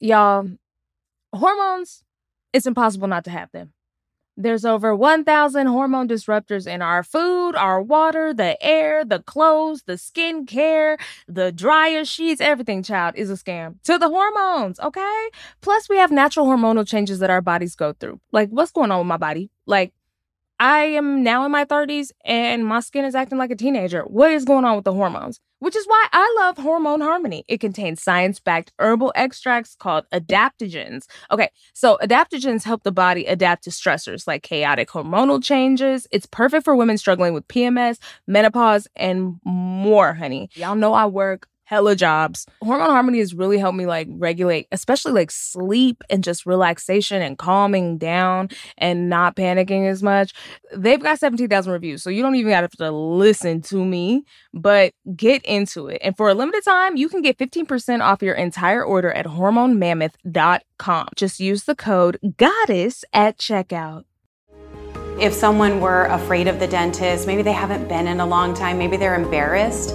Y'all, hormones, it's impossible not to have them. There's over 1,000 hormone disruptors in our food, our water, the air, the clothes, the skin care, the dryer sheets, everything, child, is a scam. To the hormones, okay? Plus, we have natural hormonal changes that our bodies go through. Like, what's going on with my body? Like, I am now in my 30s and my skin is acting like a teenager. What is going on with the hormones? Which is why I love Hormone Harmony. It contains science backed herbal extracts called adaptogens. Okay, so adaptogens help the body adapt to stressors like chaotic hormonal changes. It's perfect for women struggling with PMS, menopause, and more, honey. Y'all know I work hella jobs. Hormone Harmony has really helped me like regulate, especially like sleep and just relaxation and calming down and not panicking as much. They've got 17,000 reviews, so you don't even have to listen to me, but get into it. And for a limited time, you can get 15% off your entire order at hormonemammoth.com. Just use the code GODDESS at checkout. If someone were afraid of the dentist, maybe they haven't been in a long time, maybe they're embarrassed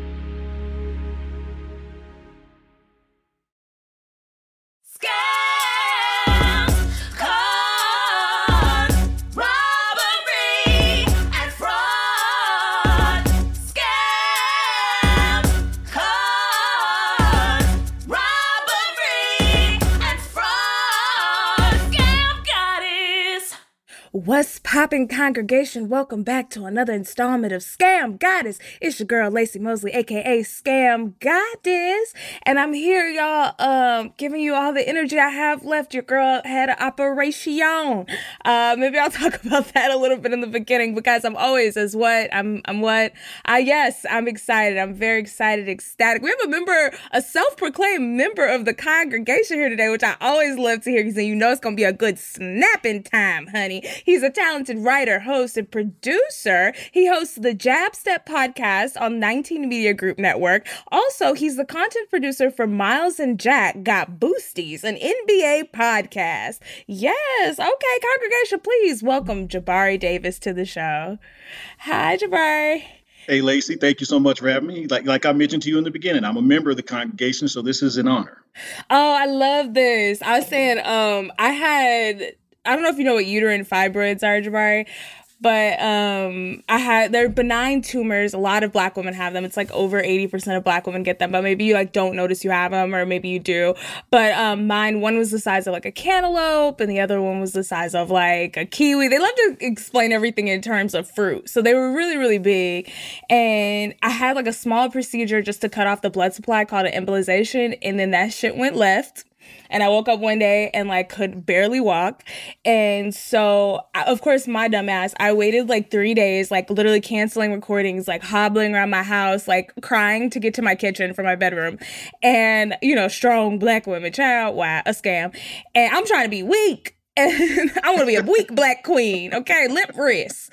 What's poppin', congregation? Welcome back to another installment of Scam Goddess. It's your girl Lacey Mosley, aka Scam Goddess, and I'm here, y'all, um, giving you all the energy I have left. Your girl had an operation. Uh, maybe I'll talk about that a little bit in the beginning because I'm always as what I'm. I'm what. Uh, yes, I'm excited. I'm very excited, ecstatic. We have a member, a self-proclaimed member of the congregation here today, which I always love to hear because you know it's gonna be a good snapping time, honey. He's a talented writer, host, and producer. He hosts the Jab Step podcast on 19 Media Group Network. Also, he's the content producer for Miles and Jack Got Boosties, an NBA podcast. Yes. Okay, congregation, please welcome Jabari Davis to the show. Hi, Jabari. Hey, Lacey, thank you so much for having me. Like, like I mentioned to you in the beginning, I'm a member of the congregation, so this is an honor. Oh, I love this. I was saying, um, I had I don't know if you know what uterine fibroids are, Jabari, but um I had they're benign tumors. A lot of black women have them. It's like over 80% of black women get them, but maybe you like don't notice you have them or maybe you do. But um mine one was the size of like a cantaloupe and the other one was the size of like a kiwi. They love to explain everything in terms of fruit. So they were really really big and I had like a small procedure just to cut off the blood supply called an embolization and then that shit went left and I woke up one day and like could barely walk. And so, of course, my dumbass, I waited like three days, like literally canceling recordings, like hobbling around my house, like crying to get to my kitchen from my bedroom. And, you know, strong black women, child, why? a scam. And I'm trying to be weak and I want to be a weak black queen, okay, lip wrist.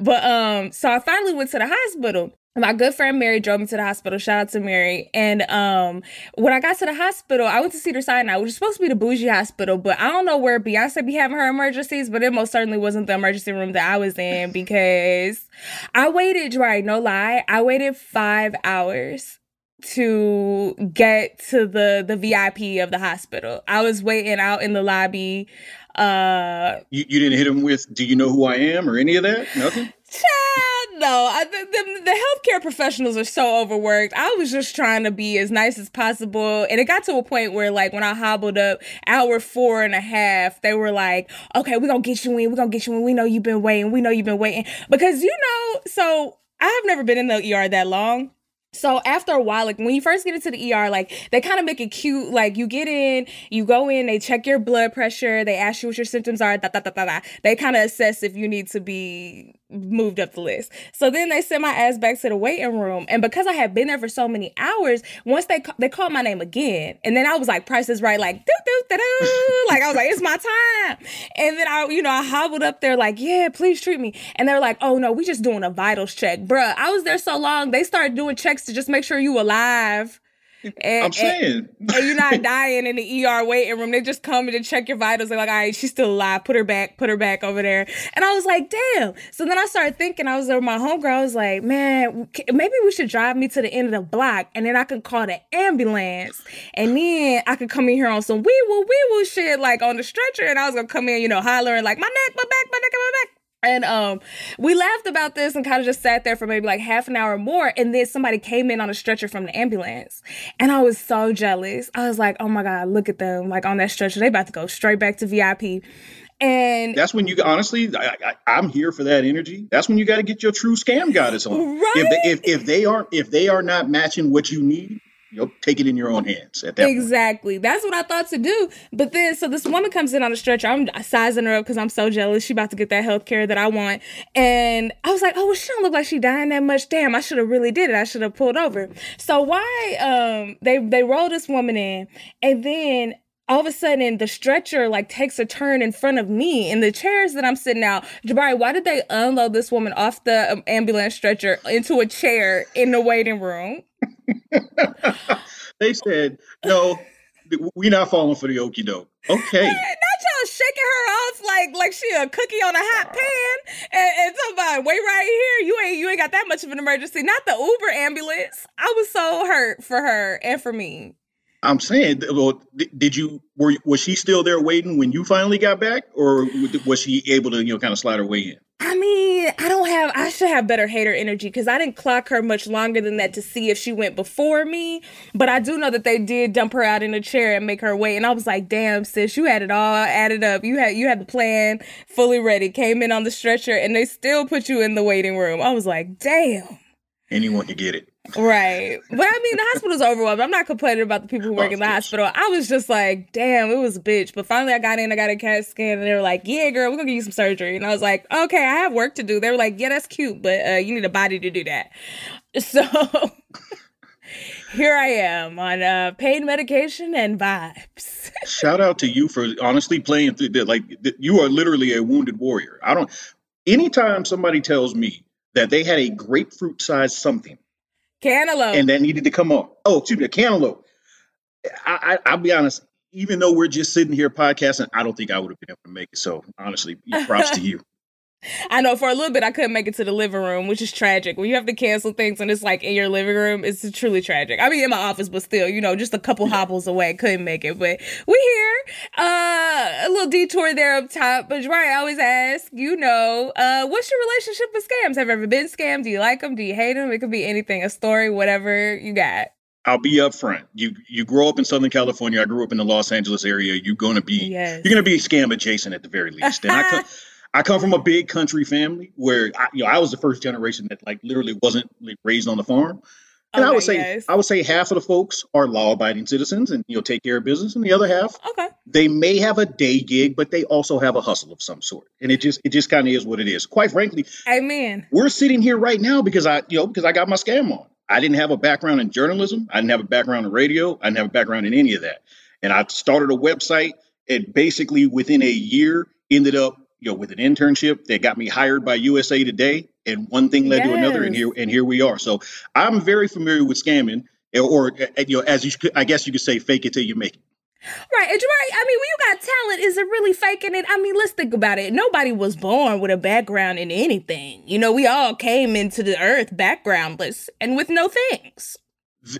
But um, so I finally went to the hospital my good friend Mary drove me to the hospital. Shout out to Mary. And um, when I got to the hospital, I went to Cedar Sinai, which is supposed to be the bougie hospital, but I don't know where Beyonce be having her emergencies, but it most certainly wasn't the emergency room that I was in because I waited, right? No lie, I waited five hours to get to the the VIP of the hospital. I was waiting out in the lobby. Uh, you, you didn't hit him with, "Do you know who I am?" or any of that? Nothing. Child, no. I, the, the, healthcare professionals are so overworked. I was just trying to be as nice as possible. And it got to a point where, like, when I hobbled up, hour four and a half, they were like, okay, we're going to get you in. We're going to get you in. We know you've been waiting. We know you've been waiting. Because, you know, so I have never been in the ER that long. So after a while, like when you first get into the ER, like they kind of make it cute. Like you get in, you go in, they check your blood pressure, they ask you what your symptoms are, da da da da da. They kind of assess if you need to be moved up the list. So then they sent my ass back to the waiting room, and because I had been there for so many hours, once they they called my name again, and then I was like, "Price is right," like doo doo doo doo, like I was like, "It's my time," and then I, you know, I hobbled up there like, "Yeah, please treat me," and they're like, "Oh no, we just doing a vitals check, bruh." I was there so long, they started doing checks to just make sure you alive. And, I'm saying. And, and, you're not dying in the ER waiting room. They just come in to check your vitals. They're like, all right, she's still alive. Put her back, put her back over there. And I was like, damn. So then I started thinking, I was over my homegirl. I was like, man, maybe we should drive me to the end of the block and then I could call the ambulance. And then I could come in here on some wee woo wee woo shit, like on the stretcher. And I was going to come in, you know, hollering like, my neck, my back, my neck, my back. And um, we laughed about this and kind of just sat there for maybe like half an hour more. And then somebody came in on a stretcher from the ambulance. And I was so jealous. I was like, oh my God, look at them. Like on that stretcher, they about to go straight back to VIP. And that's when you honestly, I, am here for that energy. That's when you got to get your true scam goddess on. Right? If, they, if if they aren't if they are not matching what you need, You'll take it in your own hands at that exactly. Point. that's what i thought to do. But then so this woman comes in on a stretcher. I'm sizing her up because i'm so jealous. She about to get that health care that i want. And i was like oh well she don't look like she dying that much. Damn i should have really did it. I should have pulled over. So why um they they roll this woman in. And then all of a sudden the stretcher like takes a turn in front of me. In the chairs that I'm sitting out. Jabari, why did they unload this woman off the um, ambulance stretcher into a chair in the waiting room? they said, no, we're not falling for the okey doke. Okay. Not y'all shaking her off like like she a cookie on a hot pan and, and somebody wait right here. You ain't you ain't got that much of an emergency. Not the Uber ambulance. I was so hurt for her and for me. I'm saying, well, did you were was she still there waiting when you finally got back, or was she able to you know kind of slide her way in? I mean, I don't have. I should have better hater energy because I didn't clock her much longer than that to see if she went before me. But I do know that they did dump her out in a chair and make her wait, and I was like, "Damn, sis, you had it all added up. You had you had the plan fully ready. Came in on the stretcher, and they still put you in the waiting room. I was like, damn." Anyone could get it. Right. But I mean, the hospital's overwhelmed. I'm not complaining about the people who work oh, in the hospital. I was just like, damn, it was a bitch. But finally, I got in, I got a CAT scan, and they were like, yeah, girl, we're going to give you some surgery. And I was like, okay, I have work to do. They were like, yeah, that's cute, but uh, you need a body to do that. So here I am on uh, pain medication and vibes. Shout out to you for honestly playing through that. Like, you are literally a wounded warrior. I don't, anytime somebody tells me that they had a grapefruit sized something Cantaloupe. And that needed to come up. Oh, excuse me, a cantaloupe. I, I, will be honest. Even though we're just sitting here podcasting, I don't think I would have been able to make it. So honestly, props to you. I know for a little bit I couldn't make it to the living room, which is tragic. When you have to cancel things and it's like in your living room, it's truly tragic. I mean, in my office, but still, you know, just a couple hobbles away, couldn't make it. But we here. Uh, a little detour there up top. But right, I always ask, you know, uh, what's your relationship with scams? Have you ever been scammed? Do you like them? Do you hate them? It could be anything, a story, whatever you got. I'll be upfront. You you grow up in Southern California. I grew up in the Los Angeles area. You're gonna be yes. you're gonna be scam adjacent at the very least. And I come, I come from a big country family where I, you know I was the first generation that like literally wasn't like, raised on the farm. And I would say yes. I would say half of the folks are law-abiding citizens and you know take care of business, and the other half, okay, they may have a day gig, but they also have a hustle of some sort, and it just it just kind of is what it is. Quite frankly, Amen. We're sitting here right now because I you know because I got my scam on. I didn't have a background in journalism. I didn't have a background in radio. I didn't have a background in any of that, and I started a website. And basically, within a year, ended up you know, with an internship that got me hired by USA Today, and one thing led yes. to another, and here and here we are. So I'm very familiar with scamming, or, you know, as you I guess you could say, fake it till you make it. Right, and right. I mean, when you got talent, is it really faking it? I mean, let's think about it. Nobody was born with a background in anything. You know, we all came into the earth backgroundless and with no things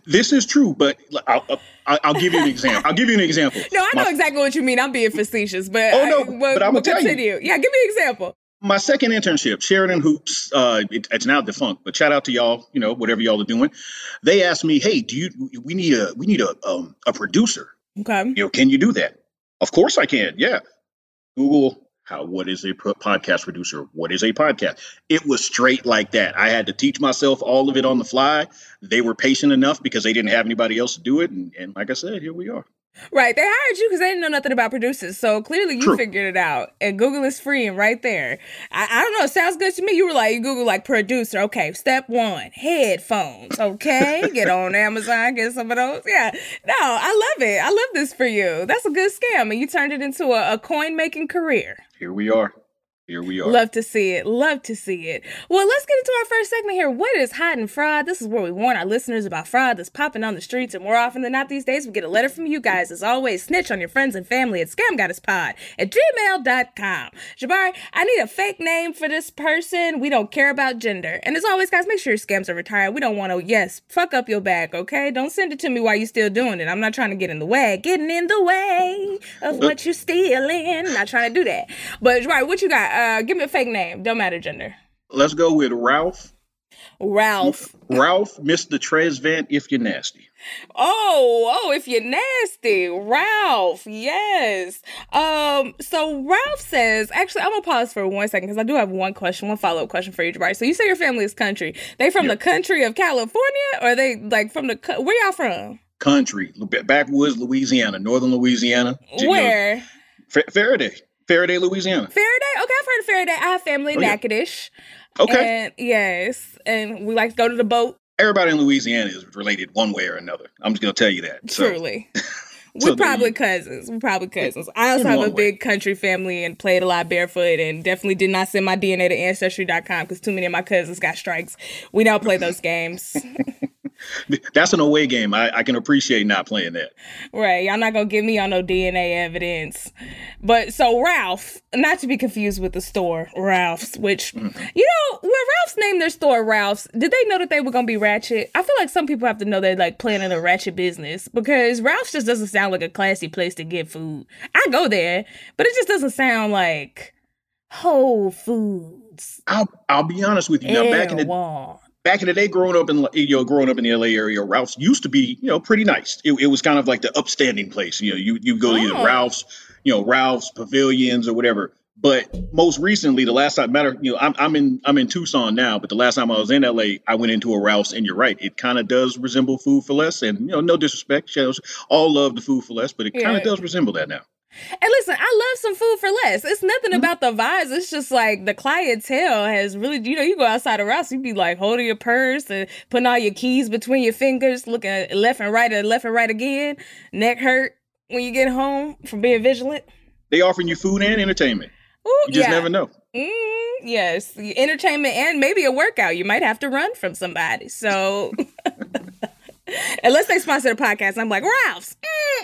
this is true, but I'll, I'll, I'll, give you an example. I'll give you an example. No, I know My, exactly what you mean. I'm being facetious, but oh no, I, well, but I'm gonna continue. You. Yeah, give me an example. My second internship, Sheridan Hoops, uh, it, it's now defunct, but shout out to y'all. You know, whatever y'all are doing. They asked me, "Hey, do you? We need a we need a um, a producer. Okay, you know, can you do that? Of course I can. Yeah. Google how what is a podcast producer? What is a podcast? It was straight like that. I had to teach myself all of it on the fly. They were patient enough because they didn't have anybody else to do it. And, and like i said here we are Right. They hired you because they didn't know nothing about producers. So clearly you True. figured it out. And Google is free and right there. I, I don't know. Sounds good to me. You were like, you Google like producer. Okay. Step one, headphones. Okay. get on Amazon, get some of those. Yeah. No, I love it. I love this for you. That's a good scam. And you turned it into a, a coin making career. Here we are. Here we are. Love to see it. Love to see it. Well, let's get into our first segment here. What is hot and fraud? This is where we warn our listeners about fraud that's popping on the streets. And more often than not these days, we get a letter from you guys. As always, snitch on your friends and family at scamgoddesspod at gmail.com. Jabari, I need a fake name for this person. We don't care about gender. And as always, guys, make sure your scams are retired. We don't want to, yes, fuck up your bag, okay? Don't send it to me while you're still doing it. I'm not trying to get in the way. Getting in the way of what you're stealing. Not trying to do that. But, Jabari, what you got? Uh, give me a fake name. Don't matter gender. Let's go with Ralph. Ralph. Ralph, Mr. Tresvant, if you're nasty. Oh, oh, if you're nasty, Ralph. Yes. Um, so Ralph says, actually, I'm gonna pause for one second because I do have one question, one follow-up question for you, right? So you say your family is country. They from the country of California or they like from the where y'all from? Country, backwoods Louisiana, northern Louisiana. You know, Where? Ferriday, Ferriday, Louisiana. Ferriday? Okay, I've heard of Ferriday. I have family in Oh, yeah. Natchitoches. Okay. And yes, and we like to go to the boat. Everybody in Louisiana is related one way or another. I'm just gonna tell you that. So, Truly. We're probably you- cousins. We're probably cousins. I also have a way. big country family and played a lot barefoot and definitely did not send my DNA to Ancestry.com because too many of my cousins got strikes. We don't play those games. That's an away game. I, I can appreciate not playing that. right. Y'all not going to give me on no DNA evidence. But so Ralph, not to be confused with the store, Ralph's, which, Mm-hmm. you know, when Ralph's named their store Ralph's, did they know that they were going to be ratchet? I feel like some people have to know they're like planning a ratchet business because Ralph's just doesn't sound like a classy place to get food. I go there, but it just doesn't sound like Whole Foods. I'll I'll be honest with you. Now, back in the. Back in the day, growing up in you know growing up in the LA area, Ralph's used to be you know pretty nice. It, it was kind of like the upstanding place. You know, you you go to either Oh. Ralph's, you know Ralph's Pavilions or whatever. But most recently, the last time matter, you know, I'm I'm in I'm in Tucson now. But the last time I was in LA, I went into a Ralph's, and you're right, it kind of does resemble Food for Less. And you know, no disrespect, all love the Food for Less, but it kind Yeah. of does resemble that now. And listen, I love some food for less. It's nothing Mm-hmm. about the vibes. It's just like the clientele has really, you know, you go outside of Rouse, you be like holding your purse and putting all your keys between your fingers, looking left and right and left and right again. Neck hurt when you get home from being vigilant. They offering you food and entertainment. Ooh, You just yeah. never know. Mm, yes, entertainment and maybe a workout. You might have to run from somebody. So, unless they sponsor the podcast, I'm like Ralph's.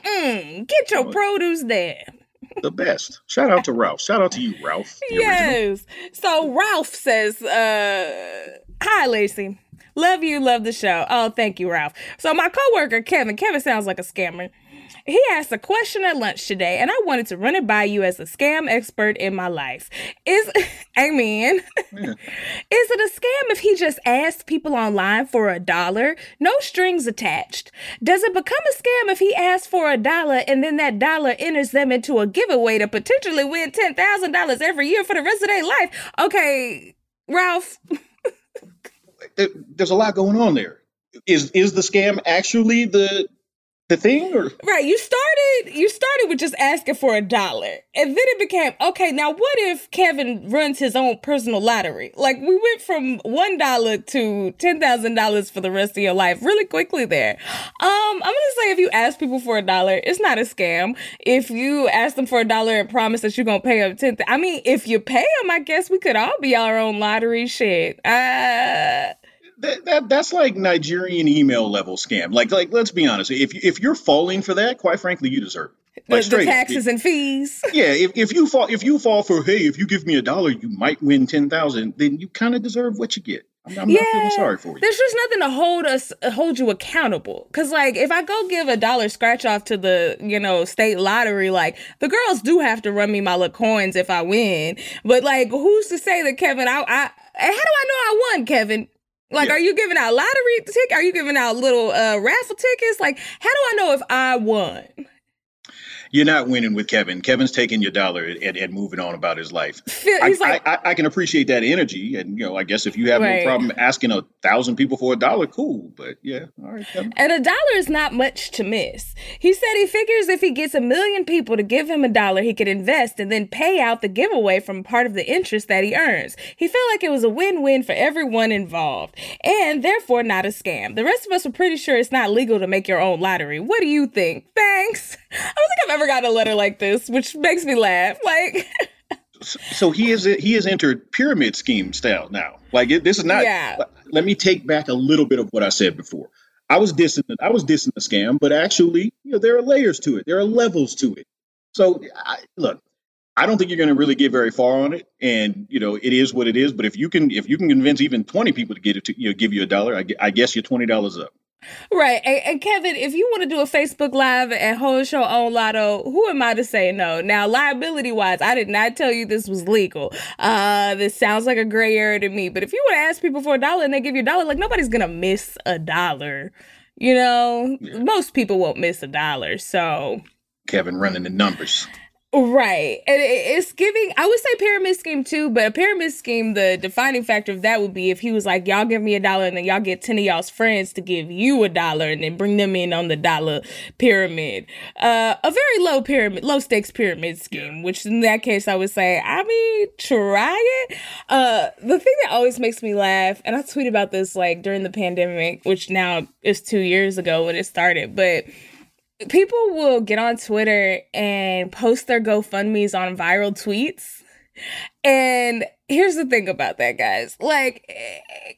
Mm-mm, get your produce there. The best. Shout out to Ralph. Shout out to you, Ralph. the original. Yes. So Ralph says, uh, "Hi, Lacey. Love you. Love the show. Oh, thank you, Ralph. So my coworker Kevin. Kevin sounds like a scammer." He asked a question at lunch today, and I wanted to run it by you as a scam expert in my life. Is Amen. Is it a scam if he just asks people online for a dollar, no strings attached? Does it become a scam if he asks for a dollar and then that dollar enters them into a giveaway to potentially win ten thousand dollars every year for the rest of their life? Okay, Ralph. There's a lot going on there. Is is the scam actually the the thing or Right, you started you started with just asking for a dollar. And then it became, okay, now what if Kevin runs his own personal lottery? Like we went from one dollar to ten thousand dollars for the rest of your life really quickly there. Um, I'm gonna say if you ask people for a dollar, it's not a scam. If you ask them for a dollar and promise that you're gonna pay them ten, I mean, if you pay them, I guess we could all be our own lottery shit. Uh, that, that that's like Nigerian email level scam. Like like let's be honest. If you- if you're falling for that, quite frankly, you deserve it. the, Like the straight up. taxes and fees. Yeah, if, if you fall if you fall for hey, if you give me a dollar, you might win ten thousand, then you kind of deserve what you get. I'm, I'm not feeling sorry for you. There's just nothing to hold us hold you accountable. Cause like if I go give a dollar scratch off to the, you know, state lottery, like the girls do have to run me my little coins if I win. But like who's to say that Kevin I I how do I know I won, Kevin? Like Yeah. are you giving out lottery ticket? Are you giving out little uh raffle tickets? Like how do I know if I won? You're not winning with Kevin. Kevin's taking your dollar and, and moving on about his life. He's I, like, I, I, I can appreciate that energy, and you know, I guess if you have Right. no problem asking a thousand people for a dollar, cool. But yeah, all right, Kevin. And a dollar is not much to miss. He said he figures if he gets a million people to give him a dollar, he could invest and then pay out the giveaway from part of the interest that he earns. He felt like it was a win win for everyone involved, and therefore not a scam. The rest of us were pretty sure it's not legal to make your own lottery. What do you think? Thanks. I don't think I've ever gotten a letter like this, which makes me laugh. Like, So he is he has entered pyramid scheme style now. Like it, this is not. Yeah. Let me take back a little bit of what I said before. I was dissing I was dissing the scam, but actually, you know, there are layers to it. There are levels to it. So I, look, I don't think you're going to really get very far on it, and you know, it is what it is. But if you can if you can convince even 20 people to get it to you know give you a dollar, I, I guess you're twenty dollars up. Right. And, and Kevin, if you want to do a Facebook Live and hold your own lotto, who am I to say no? Now, liability wise, I did not tell you this was legal. Uh, this sounds like a gray area to me. But if you want to ask people for a dollar and they give you a dollar, like nobody's going to miss a dollar. You know, most people won't miss a dollar. So. Kevin running the numbers. Right. And it's giving, I would say pyramid scheme too, but a pyramid scheme, the defining factor of that would be if he was like, y'all give me a dollar and then y'all get 10 of y'all's friends to give you a dollar and then bring them in on the dollar pyramid. Uh, a very low pyramid, low stakes pyramid scheme, which in that case I would say, I mean, try it. Uh, the thing that always makes me laugh, and I tweet about this like during the pandemic, which now is two years ago when it started, but people will get on Twitter and post their GoFundMe's on viral tweets. And here's the thing about that, guys. Like,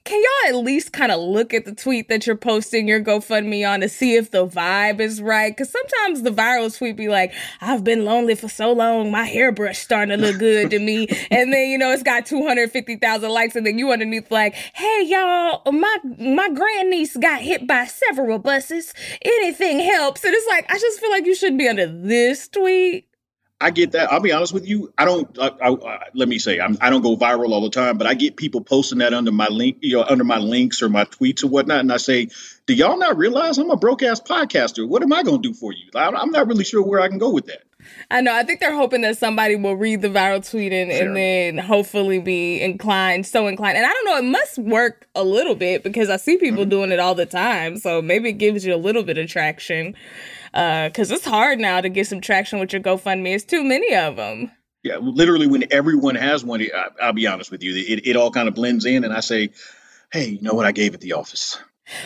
can y'all at least kind of look at the tweet that you're posting your GoFundMe on to see if the vibe is right? Because sometimes the viral tweet be like, I've been lonely for so long, my hairbrush starting to look good to me. and then, you know, it's got 250,000 likes, and then you underneath like, hey, y'all, my, my grandniece got hit by several buses. Anything helps. And it's like, I just feel like you shouldn't be under this tweet. I get that. I'll be honest with you. I don't. I, I, I, let me say, I'm, I don't go viral all the time, but I get people posting that under my link, you know, under my links or my tweets or whatnot, and I say, "Do y'all not realize I'm a broke ass podcaster? What am I going to do for you? I'm not really sure where I can go with that." I know. I think they're hoping that somebody will read the viral tweet and, Sure. and then hopefully be inclined, so inclined. And I don't know, it must work a little bit because I see people mm-hmm. doing it all the time. So maybe it gives you a little bit of traction. Uh, because it's hard now to get some traction with your GoFundMe. It's too many of them. Yeah, literally, when everyone has one, I, I'll be honest with you, it, it all kind of blends in, and I say, "Hey, you know what? I gave at the office."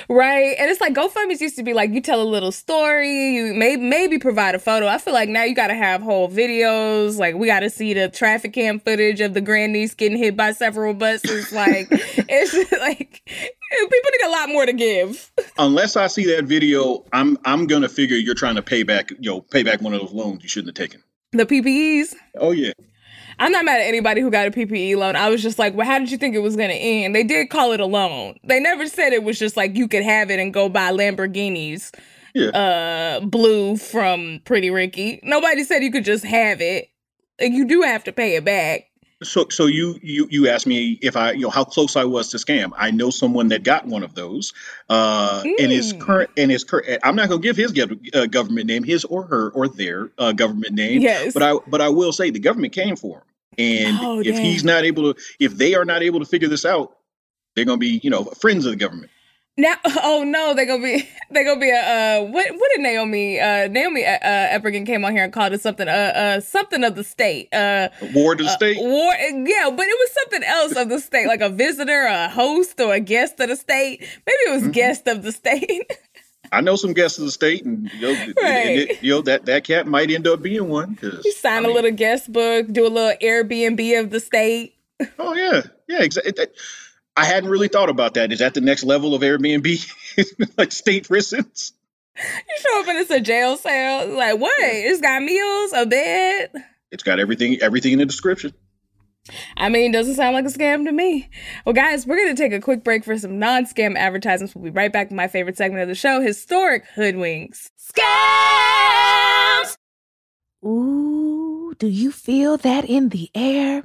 Right. And it's like GoFundMe's used to be like you tell a little story, you may maybe provide a photo. I feel like now you gotta have whole videos. Like we gotta see the traffic cam footage of the grandniece getting hit by several buses. Like it's just like people need a lot more to give. Unless I see that video, I'm I'm gonna figure you're trying to pay back, you know, pay back one of those loans you shouldn't have taken. The PPEs. Oh yeah, I'm not mad at anybody who got a PPE loan. I was just like, well, how did you think it was gonna end? They did call it a loan. They never said it was just like you could have it and go buy Lamborghinis. yeah. uh blue from Pretty Ricky. Nobody said you could just have it. You do have to pay it back. So, so you you you asked me if I you know how close I was to scam. I know someone that got one of those, uh, and his Mm. current and his current. I'm not gonna give his uh, government name, his or her or their uh, government name. Yes. But I but I will say the government came for him, and Oh, if he's not able to, if they are not able to figure this out, they're gonna be you know friends of the government. Now, oh no, they're gonna be they're gonna be a uh, what what did Naomi uh Naomi uh, uh, Ekperigin came on here and called it something uh uh something of the state uh Ward of the state. war yeah but it was something else of the state like a visitor a host or a guest of the state maybe it was Mm-hmm. guest of the state I know some guests of the state, and you know, and it- you know that that cat might end up being one. you sign I a mean, little guest book do a little Airbnb of the state Oh yeah, yeah, exactly. I hadn't really thought about that. Is that the next level of Airbnb, like state prisons? You show up and it's a jail cell. Like, what? It's got meals, a bed. It's got everything, everything in the description. I mean, doesn't sound like a scam to me. Well, guys, we're going to take a quick break for some non scam advertisements. We'll be right back with my favorite segment of the show Historic Hoodwinks. Scams! Ooh, do you feel that in the air?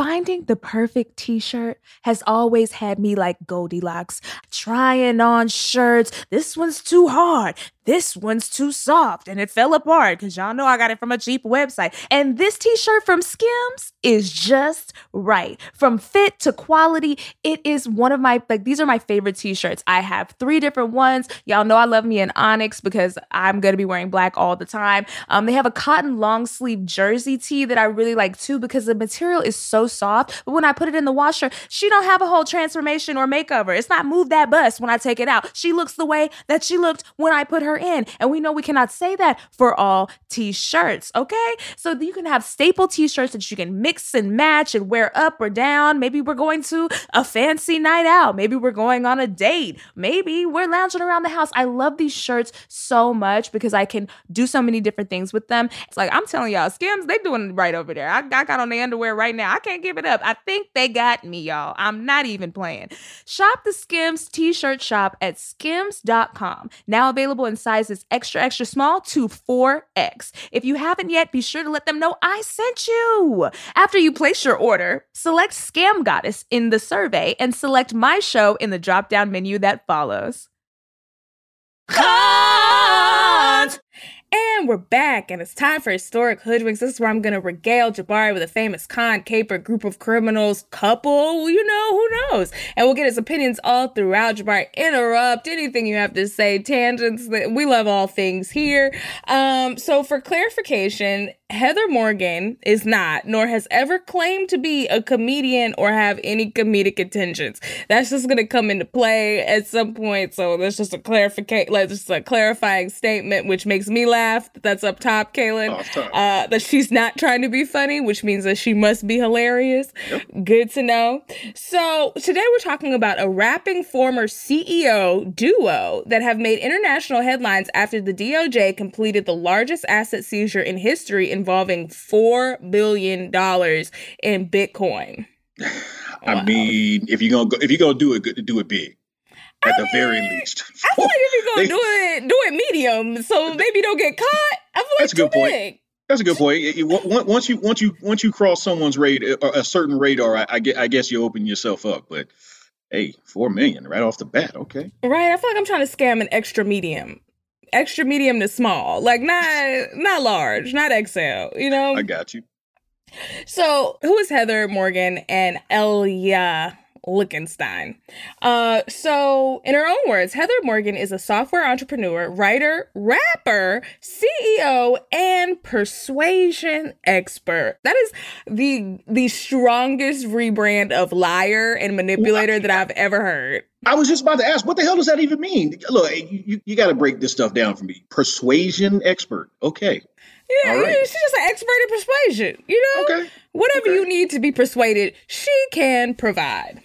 Finding the perfect t shirt has always had me like Goldilocks, trying on shirts. This one's too hard this one's too soft and it fell apart because y'all know I got it from a cheap website. And this t shirt from Skims is just right. From fit to quality, it is one of my, like, these are my favorite t shirts. I have three different ones. Y'all know I love me an Onyx because I'm going to be wearing black all the time. Um, they have a cotton long sleeve jersey tee that I really like too because the material is so soft. But when I put it in the washer, she don't have a whole transformation or makeover. It's not move that bust when I take it out. She looks the way that she looked when I put her in. And we know we cannot say that for all t shirts, okay? So you can have staple t shirts that you can mix and match and wear up or down. Maybe we're going to a fancy night out. Maybe we're going on a date. Maybe we're lounging around the house. I love these shirts so much because I can do so many different things with them. It's like, I'm telling y'all, Skims, they doing right over there. I, I got on the underwear right now. I can't give it up. I think they got me, y'all. I'm not even playing. Shop the Skims t shirt shop at skims.com. Now available in sizes extra, extra small to 4X. If you haven't yet, be sure to let them know I sent you. After you place your order, select Scam Goddess in the survey and select my show in the drop down menu that follows. And we're back, and it's time for Historic Hoodwinks. This is where I'm going to regale Jabari with a famous con, caper, group of criminals, couple, you know, who knows? And we'll get his opinions all throughout. Jabari, interrupt anything you have to say, tangents. We love all things here. Um, so, for clarification, Heather Morgan is not, nor has ever claimed to be a comedian or have any comedic intentions. That's just gonna come into play at some point. So that's just a clarification, like just a clarifying statement, which makes me laugh. That's up top, Kaelyn. Uh, that she's not trying to be funny, which means that she must be hilarious. Yep. Good to know. So today we're talking about a rapping former CEO duo that have made international headlines after the DOJ completed the largest asset seizure in history involving four billion dollars in Bitcoin. I wow. mean, if you're gonna go, if you're gonna do it, do it big. At I the mean, very least, I feel like if you're gonna do it, do it medium, so maybe don't get caught. I feel like that's a good point. Big. That's a good point. Once you once you once you cross someone's radar, a certain radar, I, I guess you open yourself up. But hey, four million right off the bat, okay. Right. I feel like I'm trying to scam an extra medium extra medium to small, like not not large, not XL. You know. I got you. So, who is Heather Morgan and Ilya Lichtenstein. Uh, so, in her own words, Heather Morgan is a software entrepreneur, writer, rapper, CEO, and persuasion expert. That is the the strongest rebrand of liar and manipulator that I've ever heard. I was just about to ask, what the hell does that even mean? Look, you, you got to break this stuff down for me. Persuasion expert. Okay. Yeah, right. she's just an expert in persuasion. You know, okay. whatever okay. you need to be persuaded, she can provide.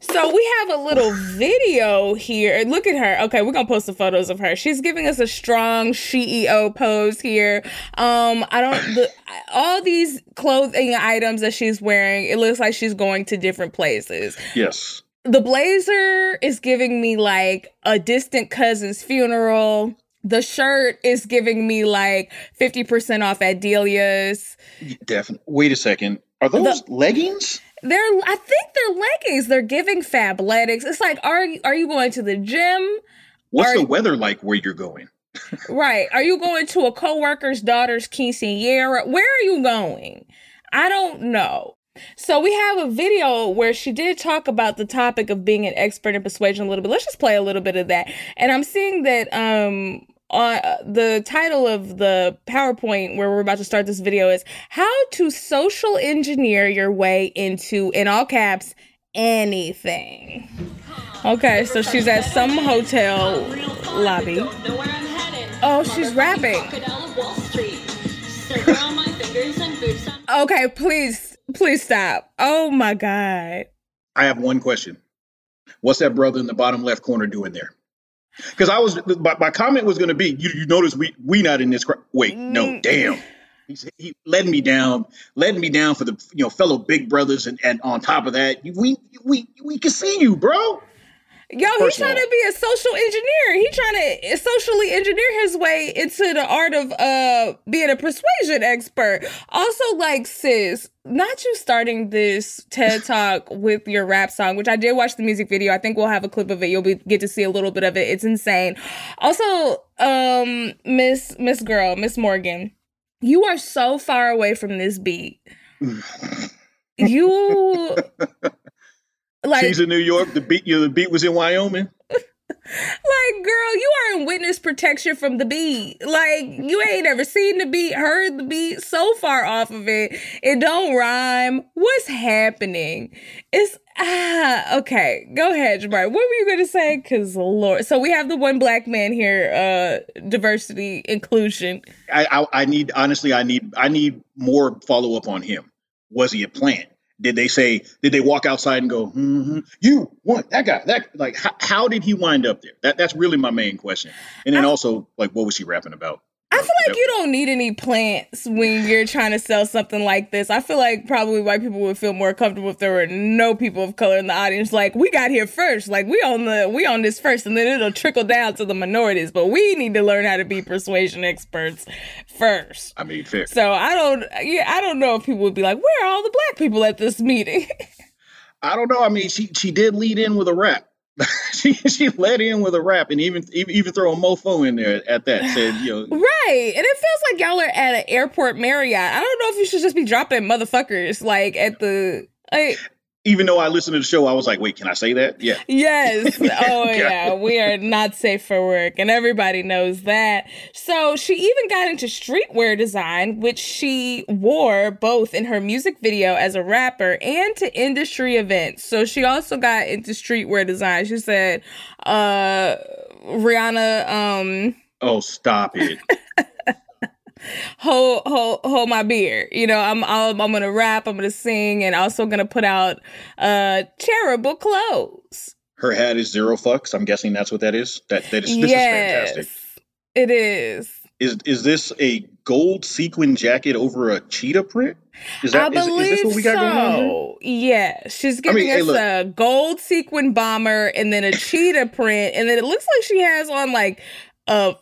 So we have a little video here. Look at her. Okay, we're gonna post the photos of her. She's giving us a strong CEO pose here. Um, I don't the, all these clothing items that she's wearing. It looks like she's going to different places. Yes. the blazer is giving me like a distant cousin's funeral. The shirt is giving me like 50% off at Delia's. Definitely. Wait a second. Are those The- leggings? They're I think they're leggings. They're giving fabletics. It's like are you are you going to the gym? What's Are- the weather like where you're going? Right. Are you going to a coworker's daughter's quinceañera? Where are you going? I don't know. So we have a video where she did talk about the topic of being an expert in persuasion a little bit. Let's just play a little bit of that. And I'm seeing that um the title of the PowerPoint where we're about to start this video is how to social engineer your way into in all caps anything. Okay, so she's at some hotel lobby. Oh, she's rapping. Okay, please, please stop. Oh my god. I have one question. What's that brother in the bottom left corner doing there? Because I was, my, my comment was going to be, you, you notice we we not in this. cr- Wait, no, Mm. damn. He's, he letting me down, letting me down for the you know fellow big brothers, and, and on top of that, we we we can see you, bro. Yo, he's trying to be a social engineer. He trying to socially engineer his way into the art of uh being a persuasion expert. Also, like, sis, not you starting this TED talk with your rap song, which I did watch the music video. I think we'll have a clip of it. You'll be get to see a little bit of it. It's insane. Also, um, Miss Miss Girl, Miss Morgan, you are so far away from this beat. You like She's in New York. The beat, you know, the beat was in Wyoming. Like, girl, you are in witness protection from the beat. Like, you ain't ever seen the beat, heard the beat, so far off of it. It don't rhyme. What's happening? It's ah okay. Go ahead, Jamar. What were you gonna say? Cause Lord. So we have the one black man here, uh diversity, inclusion. I, I I need honestly, I need I need more follow up on him. Was he a plant? Did they say? Did they walk outside and go, mm-hmm, "You want that guy"? That like, how, how did he wind up there? That that's really my main question. And then also, like, what was he rapping about? I feel like you don't need any plants when you're trying to sell something like this. I feel like probably white people would feel more comfortable if there were no people of color in the audience. Like we got here first, like we on the we on this first, and then it'll trickle down to the minorities. But we need to learn how to be persuasion experts first. I mean, fair. So I don't, yeah, I don't know if people would be like, "Where are all the black people at this meeting?" I don't know. I mean, she she did lead in with a rap. she she led in with a rap, and even even, even throw a mofo in there at that. Said, you know, right, and it feels like y'all are at an airport Marriott. I don't know if you should just be dropping motherfuckers like at the. Like, even though I listened to the show, I was like, wait, can I say that? Yeah. Yes. Oh, yeah. We are not safe for work, and everybody knows that. So she even got into streetwear design, which she wore both in her music video as a rapper and to industry events. So she also got into streetwear design. She said, uh, Rihanna, um, Oh, stop it. hold hold hold my beer. You know, I'm I'm, I'm gonna rap, I'm gonna sing, and also gonna put out uh terrible clothes. Her hat is zero fucks. I'm guessing that's what that is. That that is this yes, is fantastic. it is. Is is this a gold sequin jacket over a cheetah print? Is I that is, believe is this what we got going on here? so. Yeah, she's giving hey, us look. a gold sequin bomber and then a cheetah print, and then it looks like she has on like a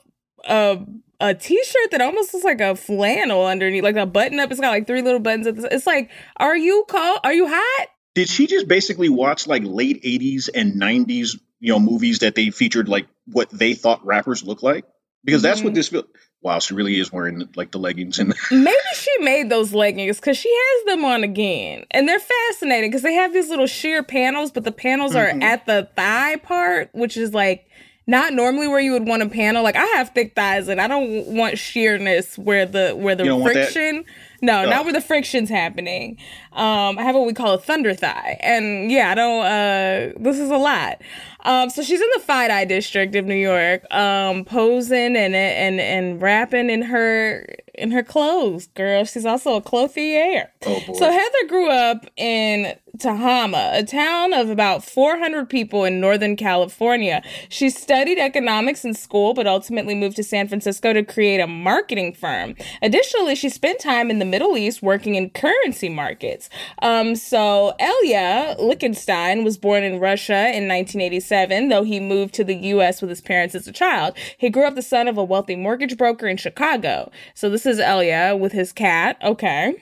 a a t-shirt that almost looks like a flannel underneath, like a button up. It's got like three little buttons. At the, it's like, are you cold? Are you hot? Did she just basically watch like late 80s and 90s, you know, movies that they featured like what they thought rappers look like? Because that's what Mhm. this feel. Wow, she really is wearing like the leggings and Maybe she made those leggings because she has them on again. And they're fascinating because they have these little sheer panels, but the panels Mhm. are at the thigh part, which is like not normally where you would want a panel. Like I have thick thighs and I don't want sheerness where the where the You don't want that? friction no, No. not where the friction's happening. Um, I have what we call a thunder thigh. And yeah, I don't uh this is a lot. Um, so she's in the FiDi district of New York, um, posing and and and rapping in her in her clothes, girl. She's also a clothier. oh boy. So Heather grew up in Tehama, a town of about 400 people in Northern California. She studied economics in school, but ultimately moved to San Francisco to create a marketing firm. Additionally, she spent time in the Middle East working in currency markets. Um, so, Ilya Lichtenstein was born in Russia in 1987, though he moved to the U.S. with his parents as a child. He grew up the son of a wealthy mortgage broker in Chicago. So, this is Ilya with his cat. Okay.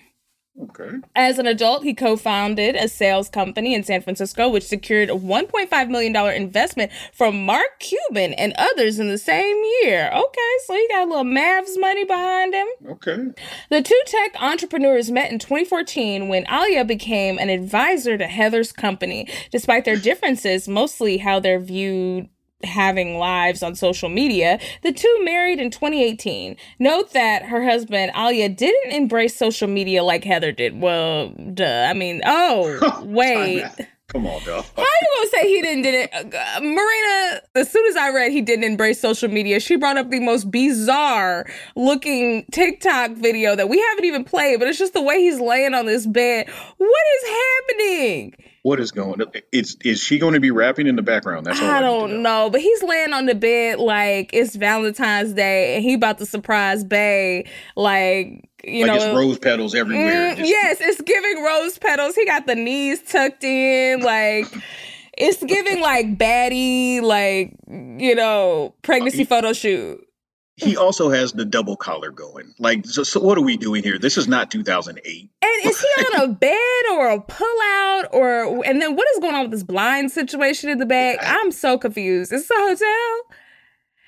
Okay. As an adult, he co founded a sales company in San Francisco, which secured a $1.5 million investment from Mark Cuban and others in the same year. Okay, so he got a little Mavs money behind him. Okay. The two tech entrepreneurs met in 2014 when Ilya became an advisor to Heather's company. Despite their differences, mostly how they're viewed having lives on social media, the two married in 2018. Note that her husband, Ilya, didn't embrace social media like Heather did. Well, duh. I mean, oh, wait. Come on, dog. How you gonna say he didn't did it? Uh, Marina, as soon as I read he didn't embrace social media, she brought up the most bizarre looking TikTok video that we haven't even played, but it's just the way he's laying on this bed. What is happening? What is going on? Is, is she going to be rapping in the background? That's all I, I don't know, but he's laying on the bed like it's Valentine's Day and he about to surprise Bay like you like know it's rose petals everywhere. Mm, Just- yes, it's giving rose petals. He got the knees tucked in, like it's giving like baddie, like you know, pregnancy photo shoot. He also has the double collar going. Like, so, so what are we doing here? This is not 2008. And is he on a bed or a pullout or and then what is going on with this blind situation in the back? I'm so confused. Is this a hotel?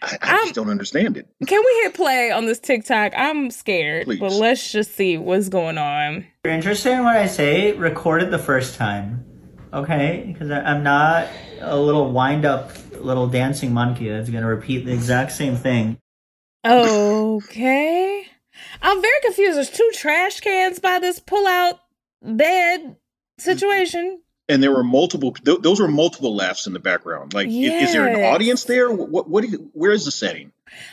I, I just don't understand it. Can we hit play on this TikTok? I'm scared, but let's just see what's going on. you're interested in what I say, record it the first time. Okay? Because I'm not a little wind up little dancing monkey that's going to repeat the exact same thing. Okay. I'm very confused. There's two trash cans by this pull-out bed situation. And there were multiple. Th- those were multiple laughs in the background. Like, i- is, there an audience there? What? What? you- where is the setting?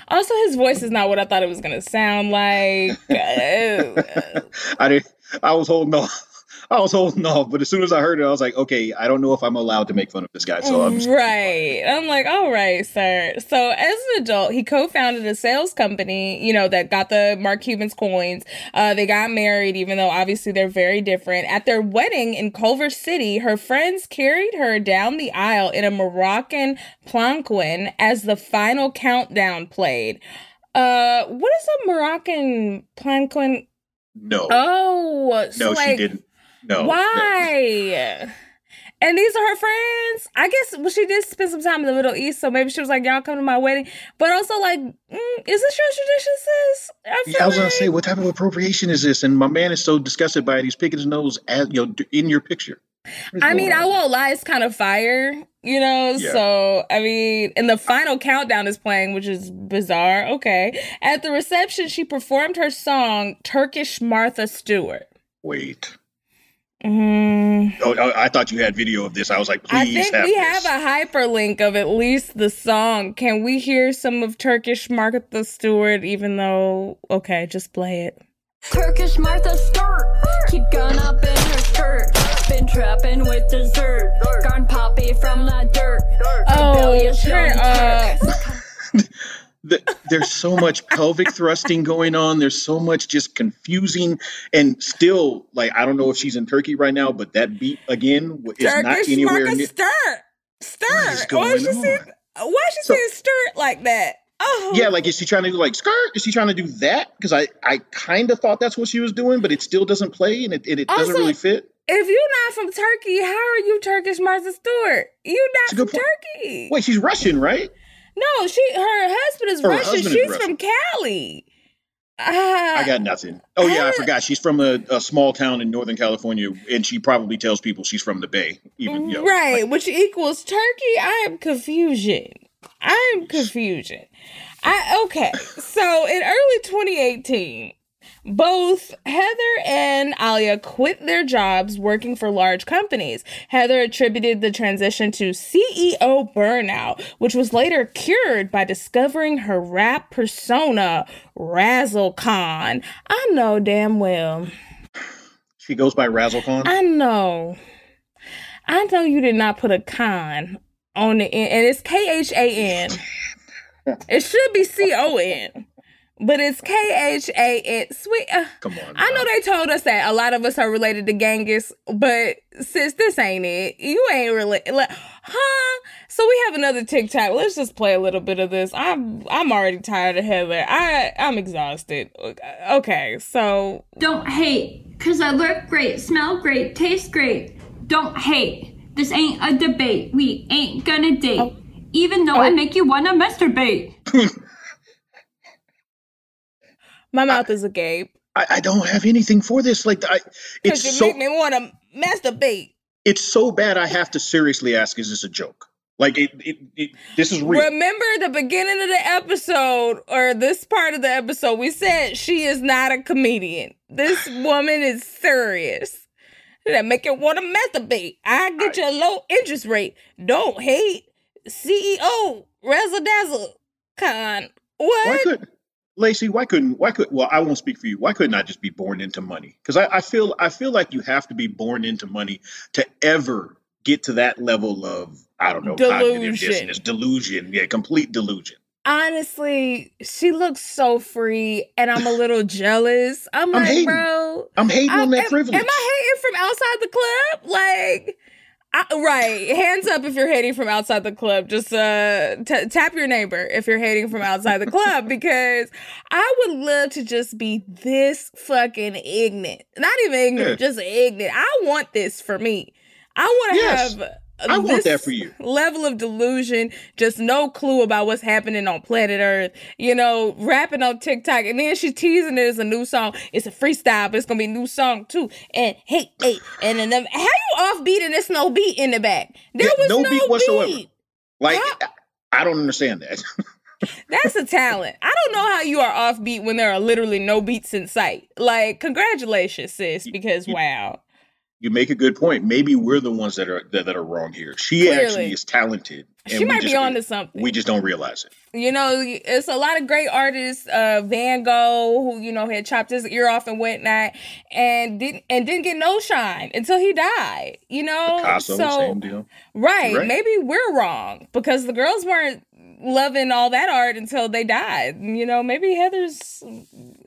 Also, his voice is not what I thought it was gonna sound like. I did. I was holding off. I was holding off, but as soon as I heard it, I was like, okay, I don't know if I'm allowed to make fun of this guy. So I'm just right. I'm like, all right, sir. So as an adult, he co-founded a sales company, you know, that got the Mark Cuban's coins. Uh, they got married, even though obviously they're very different. At their wedding in Culver City, her friends carried her down the aisle in a Moroccan palanquin as the final countdown played. Uh, what is a Moroccan palanquin? no, Oh, so no, like, she didn't. No, why? And these are her friends. I guess well, she did spend some time in the Middle East, so maybe she was like, "Y'all come to my wedding." But also, like, mm, is this your tradition, sis? I, Yeah, I was gonna say, what type of appropriation is this? And my man is so disgusted by it, he's picking his nose at you know in your picture. I mean, I won't lie, it's kind of fire, you know. Yeah. So I mean, and the final countdown is playing, which is bizarre. Okay, at the reception, she performed her song "Turkish Martha Stewart." Wait. Mm. Oh, I, I thought you had video of this. I was like, please. I please think have we this. have a hyperlink of at least the song. Can we hear some of Turkish Martha Stewart? Even though, okay, just play it. Turkish Martha Stewart, keep gun up in her skirt. Been trapping with dessert, gone poppy from the dirt. Oh, Rebellious turn young up. Turks. The, there's so much pelvic thrusting going on. There's so much just confusing, and still, like I don't know if she's in Turkey right now, but that beat again is not anywhere near. Stewart. What is going Why is she on? saying? Why is she So- saying Stewart like that? Oh, Yeah, like is she trying to do like skirt? Is she trying to do that? Because I I kind of thought that's what she was doing, but it still doesn't play and it and it doesn't really fit. If you're not from Turkey, how are you Turkish Martha Stewart? You're not from point. Turkey. Wait, she's Russian, right? No, she. Her husband is Her Russian. husband is She's Russian. from Cali. Uh, I got nothing. Oh yeah, I I- forgot. She's from a, a small town in Northern California, and she probably tells people she's from the Bay. Even you know, right, like- which equals Turkey. I am confusion. I am confusion. I okay. So in early 2018, both Heather and Ilya quit their jobs working for large companies. Heather attributed the transition to CEO burnout, which was later cured by discovering her rap persona, Razzle Khan. I know damn well. she goes by Razzlecon. I know. I know you did not put a con on the end, and it's K H A N. It should be C O N, but it's K H A N. Sweet. Uh, Come on. I know they told us that a lot of us are related to Genghis, but sis, this ain't it. You ain't related. Like, huh? So we have another TikTok. Let's just play a little bit of this. I'm I'm already tired of Heather. I I'm exhausted. Okay, so Don't hate, cause I look great, smell great, taste great. Don't hate. This ain't a debate. We ain't gonna date. Even though I Oh. make you wanna masturbate. my mouth is agape I, I don't have anything for this. Like I, it's you so make me want to masturbate. it's so bad. I have to seriously ask: Is this a joke? Like it, it, it this is real. Remember the beginning of the episode or this part of the episode, we said she is not a comedian. This woman is serious. That make you want to masturbate. I get you a low interest rate. Don't hate. CEO Razzle Dazzle Con. why What? could Lacey? Why couldn't? Why could? Well, I won't speak for you. Why couldn't I just be born into money? Because I, I feel I feel like you have to be born into money to ever get to that level of I don't know cognitive Delusion. dissonance, delusion, yeah, complete delusion. Honestly, she looks so free, and I'm a little jealous. I'm, I'm like, hating. bro, I'm hating I- on that am, privilege. Am I hating from outside the club? Like, I, right? Hands up if you're hating from outside the club. Just uh, t- tap your neighbor if you're hating from outside the club because I would love to just be this fucking ignorant. Not even ignorant, just ignorant. I want this for me. I want to Yes. have. I want that for you. Level of delusion, just no clue about what's happening on planet Earth. You know, rapping on TikTok, and then she's teasing it as a new song. It's a freestyle, but it's gonna be a new song too. And hey, hey, and then the, how you offbeat and there's no beat in the back? There was no no, beat whatsoever. beat. Like Huh? I don't understand that. That's a talent. I don't know how you are offbeat when there are literally no beats in sight. Like, congratulations, sis, because wow. You make a good point. Maybe we're the ones that are that, that are wrong here. She Clearly. actually is talented. She might just- be onto something. We just don't realize it. You know, it's a lot of great artists. Uh, Van Gogh, who you know had chopped his ear off and whatnot, and didn't and didn't get no shine until he died. You know, Picasso, so same deal. right, Right. maybe we're wrong because the girls weren't loving all that art until they died. You know, maybe Heather's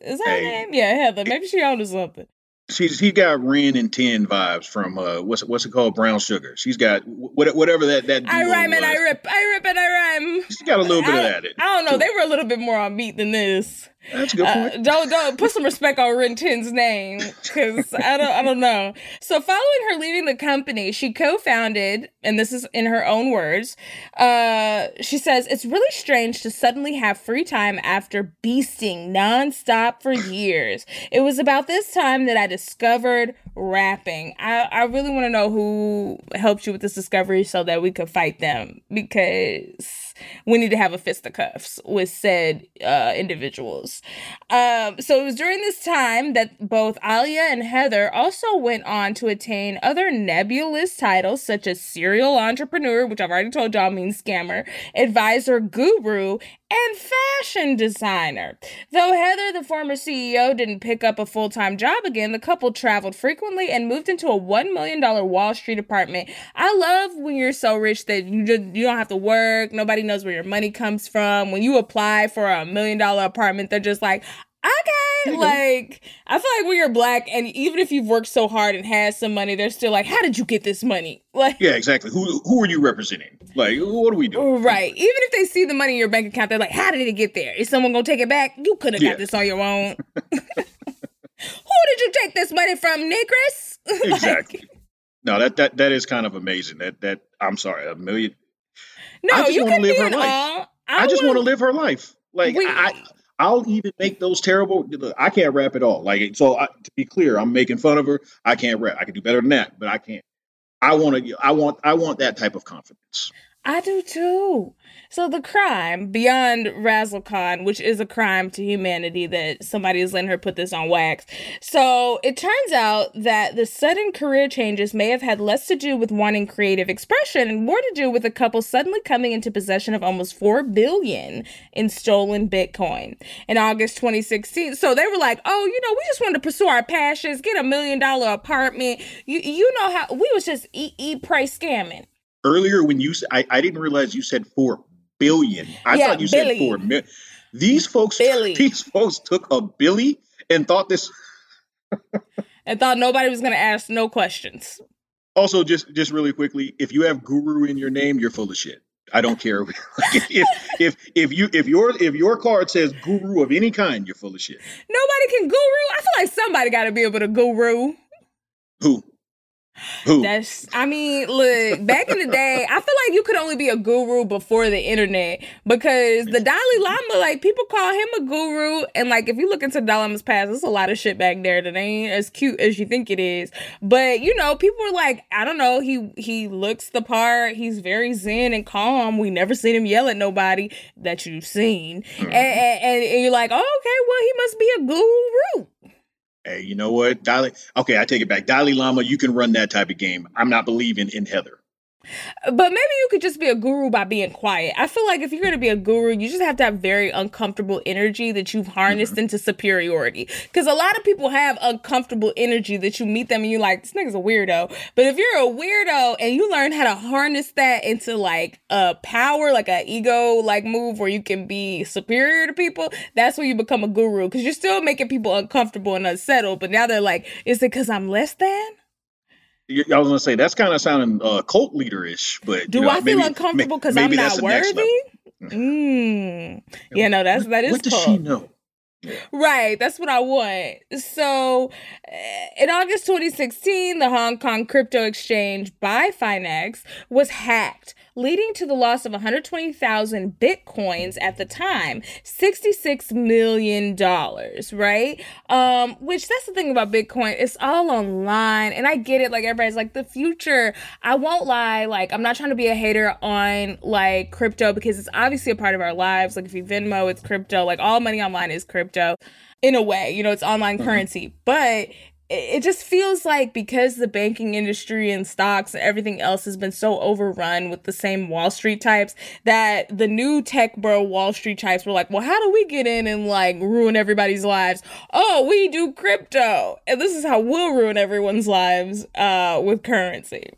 is that her name? Yeah, Heather. Maybe she onto something. She's he got Ren and Ten vibes from uh what's what's it called Brown Sugar. She's got what, whatever that that I rhyme and I rip, I rip and I rhyme. She's got a little bit I, of that. in- I don't know. to They were a little bit more on beat than this. That's a good Uh, don't don't put some respect on Rin Tin's name because I don't I don't know. So following her leaving the company, she co-founded, and this is in her own words. Uh, she says it's really strange to suddenly have free time after beasting nonstop for years. It was about this time that I discovered rapping. I I really want to know who helped you with this discovery so that we could fight them because we need to have a fisticuffs with said uh, individuals. Um, so it was during this time that both Ilya and Heather also went on to attain other nebulous titles such as serial entrepreneur, which I've already told y'all means scammer, advisor guru, and fashion designer. Though Heather, the former CEO, didn't pick up a full time job again, the couple traveled frequently and moved into a $1 million Wall Street apartment. I love when you're so rich that you, just, you don't have to work, nobody knows where your money comes from. When you apply for a million dollar apartment, they're just like, okay, like I feel like when you're black and even if you've worked so hard and had some money, they're still like, how did you get this money? Like, Yeah, exactly. Who who are you representing? Like, what are we doing? Right. Even if they see the money in your bank account, they're like, how did it get there? Is someone going to take it back? You could have Yeah. got this on your own. Who did you take this money from, Negress? Like, Exactly. No, that that that is kind of amazing. That that I'm sorry, a million. No, I just you can live be her life. all. I, just want to live her life. Like We- I, I'll even make those terrible. I can't rap at all. Like so, I, to be clear, I'm making fun of her. I can't rap. I can do better than that, but I can't. I want to. I want. I want that type of confidence. I do too. So the crime beyond RazzleCon, which is a crime to humanity that somebody is letting her put this on wax. So it turns out that the sudden career changes may have had less to do with wanting creative expression and more to do with a couple suddenly coming into possession of almost 4 billion in stolen Bitcoin in August 2016. So they were like, "Oh, you know, we just wanted to pursue our passions, get a million dollar apartment. You you know how we was just e e price scamming." Earlier, when you i didn't realize you said four billion. I Yeah, thought you said Billy. four million. These folks, Billy. these folks took a Billy and thought this. And thought nobody was going to ask no questions. Also, just just really quickly, if you have Guru in your name, you're full of shit. I don't care if if if you if your if your card says Guru of any kind, you're full of shit. Nobody can guru. I feel like somebody got to be able to guru. Who? Who? That's, I mean, look, back in the day, I feel like you could only be a guru before the internet because the Dalai Lama, like, people call him a guru. And, like, if you look into Dalai Lama's past, there's a lot of shit back there that ain't as cute as you think it is. But, you know, people are like, I don't know, he, he looks the part. He's very zen and calm. We never seen him yell at nobody that you've seen. Mm-hmm. And, and, and you're like, oh, okay, well, he must be a guru. Hey, you know what? Dalai. Okay, I take it back. Dalai Lama, you can run that type of game. I'm not believing in Heather. But maybe you could just be a guru by being quiet. I feel like if you're going to be a guru, you just have to have very uncomfortable energy that you've harnessed mm-hmm. into superiority. Because a lot of people have uncomfortable energy that you meet them and you're like, this nigga's a weirdo. But if you're a weirdo and you learn how to harness that into like a power, like an ego like move where you can be superior to people, that's when you become a guru. Because you're still making people uncomfortable and unsettled. But now they're like, is it because I'm less than? I was gonna say that's kind of sounding uh, cult leader ish, but Do know, I feel maybe- uncomfortable because I'm not worthy? Mm. Yeah, no, that's that is What does cult. she know? Right, that's what I want. So, eh, in August 2016, the Hong Kong crypto exchange Bitfinex was hacked, leading to the loss of 120,000 bitcoins at the time, 66 million dollars, right? Um, which that's the thing about Bitcoin, it's all online, and I get it. Like everybody's like the future. I won't lie, like I'm not trying to be a hater on like crypto because it's obviously a part of our lives. Like if you Venmo, it's crypto. Like all money online is crypto in a way, you know, it's online currency. But it- just feels like because the banking industry and stocks and everything else has been so overrun with the same Wall Street types that the new tech bro Wall Street types were like, well, how do we get in and like ruin everybody's lives? Oh, we do crypto. And this is how we'll ruin everyone's lives uh, with currency.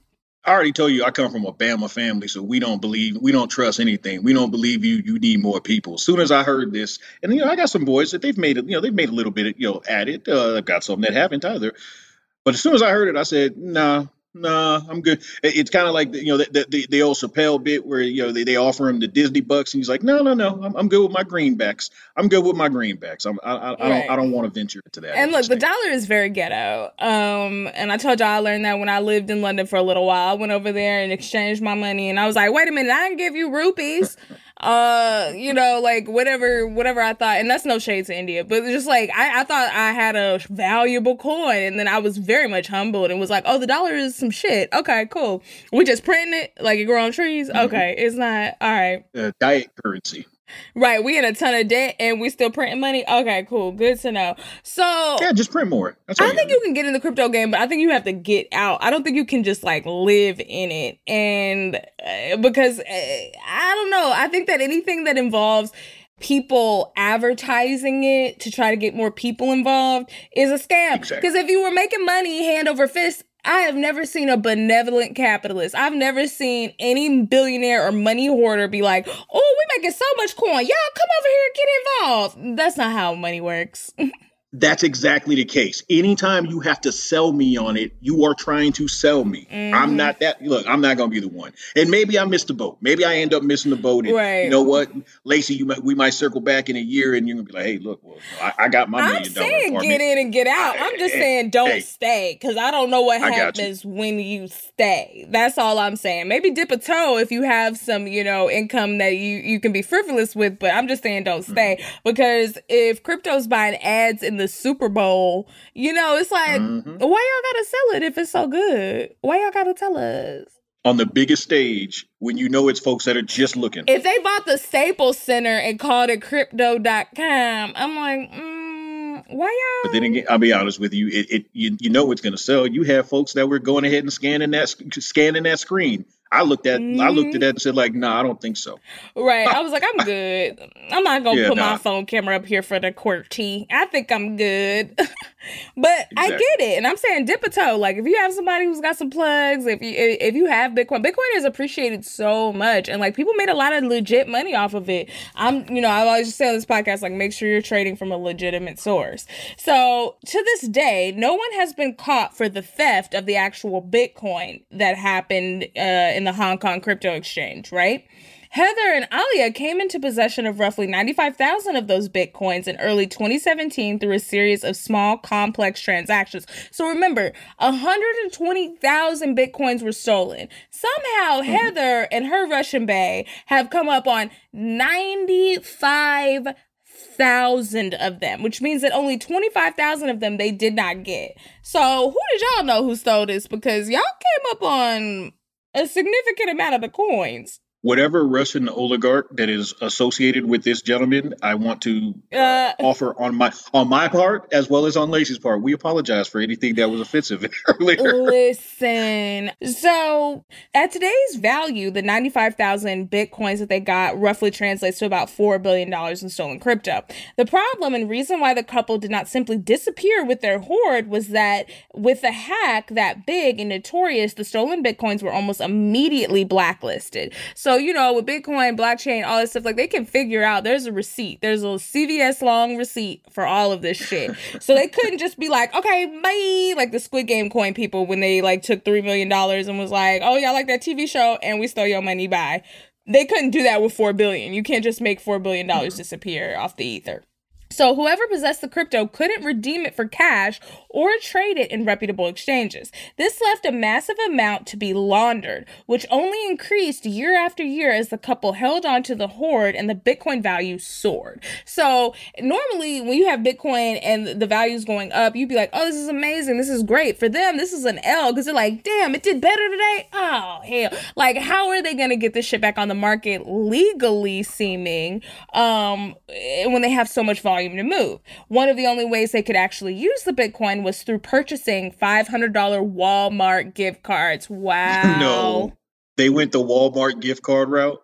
I already told you I come from a Bama family, so we don't believe, we don't trust anything. We don't believe you. You need more people. As soon as I heard this, and you know, I got some boys that they've made it. You know, they've made a little bit, you know, at it. Uh, I've got some that haven't either. But as soon as I heard it, I said, nah. Nah, I'm good. It- It's kind of like you know the, the the the old Chappelle bit where you know they, they offer him the Disney bucks and he's like, no, no, no, I'm, I'm good with my greenbacks. I'm good with my greenbacks. I'm, I, I, I don't I don't want to venture into that. And look, the dollar is very ghetto. Um, and I told y'all I learned that when I lived in London for a little while. I went over there and exchanged my money, and I was like, "Wait a minute, I didn't give you rupees." Uh, you know, like whatever, whatever I thought, and that's no shade to India, but just like I, I thought I had a valuable coin, and then I was very much humbled and was like, "Oh, the dollar is some shit." Okay, cool. We just printing it like it grow on trees. Okay, it's not all right. uh, fiat currency. Right, we in a ton of debt and we still printing money. Okay, cool, good to know. So Yeah, just print more. That's I think you can get in the crypto game, but I think you have to get out. I don't think you can just like live in it. And uh, because uh, I don't know, I think that anything that involves people advertising it to try to get more people involved is a scam. Exactly. Because if you were making money hand over fist, I have never seen a benevolent capitalist. I've never seen any billionaire or money hoarder be like, "Oh, we're making so much coin. Y'all come over here get involved." That's not how money works. That's exactly the case. Anytime you have to sell me on it, you are trying to sell me. Mm-hmm. I'm not that. Look, I'm not going to be the one. And maybe I missed the boat. Maybe I end up missing the boat. And Right. You know what, Lacey? You might we might circle back in a year, and you're gonna be like, "Hey, look, well, I, I got my I'm million dollar saying apartment." get in and get out. I'm just Hey, saying don't hey. stay because I don't know what got you. happens when you stay. That's all I'm saying. Maybe dip a toe if you have some, you know, income that you you can be frivolous with. But I'm just saying don't stay Mm-hmm. because if crypto's buying ads in the Super Bowl, you know, it's like Mhm. why y'all gotta sell it if it's so good? Why y'all gotta tell us? on the biggest stage when you know it's folks that are just looking. If they bought the Staples Center and called it crypto.com, I'm like, mm, why y'all? But then again, I'll be honest with you, it, it you, you know it's to sell. You have folks that were going ahead and scanning that scanning that screen. I looked at mm-hmm. I looked at that and said like, no, nah, I don't think so. Right. I was like, I'm good. I'm not gonna yeah, put nah. my phone camera up here for the QWERTY. I think I'm good. but exactly. I get it, and I'm saying dip a toe. Like if you have somebody who's got some plugs, if you if you have Bitcoin, Bitcoin is appreciated so much, and like people made a lot of legit money off of it. I'm you know I always just say on this podcast like make sure you're trading from a legitimate source. So to this day, no one has been caught for the theft of the actual Bitcoin that happened uh, in the Hong Kong crypto exchange, right? Heather and Ilya came into possession of roughly 95,000 of those bitcoins in early 2017 through a series of small, complex transactions. So remember, 120,000 bitcoins were stolen. Somehow, mm-hmm. Heather and her Russian Bay have come up on 95 thousand of them, which means that only twenty five thousand of them they did not get. So who did y'all know who stole this? Because y'all came up on a significant amount of the coins whatever Russian oligarch that is associated with this gentleman, I want to uh, offer on my on my part as well as on Lacey's part. We apologize for anything that was offensive earlier. Listen, so at today's value, the ninety five thousand bitcoins that they got roughly translates to about four billion dollars in stolen crypto. The problem and reason why the couple did not simply disappear with their hoard was that with a hack that big and notorious, the stolen bitcoins were almost immediately blacklisted. So so, you know, with Bitcoin, blockchain, all this stuff, like they can figure out there's a receipt. There's a CVS long receipt for all of this shit. so they couldn't just be like, okay, bye. Like the Squid Game coin people when they like took $3 million and was like, oh, y'all like that TV show and we stole your money, bye. They couldn't do that with 4 billion. You can't just make $4 billion disappear off the ether. So, whoever possessed the crypto couldn't redeem it for cash or trade it in reputable exchanges. This left a massive amount to be laundered, which only increased year after year as the couple held on to the hoard and the Bitcoin value soared. So, normally when you have Bitcoin and the value is going up, you'd be like, oh, this is amazing. This is great. For them, this is an L because they're like, damn, it did better today. Oh, hell. Like, how are they going to get this shit back on the market legally seeming um, when they have so much volume? Volume to move. One of the only ways they could actually use the Bitcoin was through purchasing $500 Walmart gift cards. Wow. no. They went the Walmart gift card route.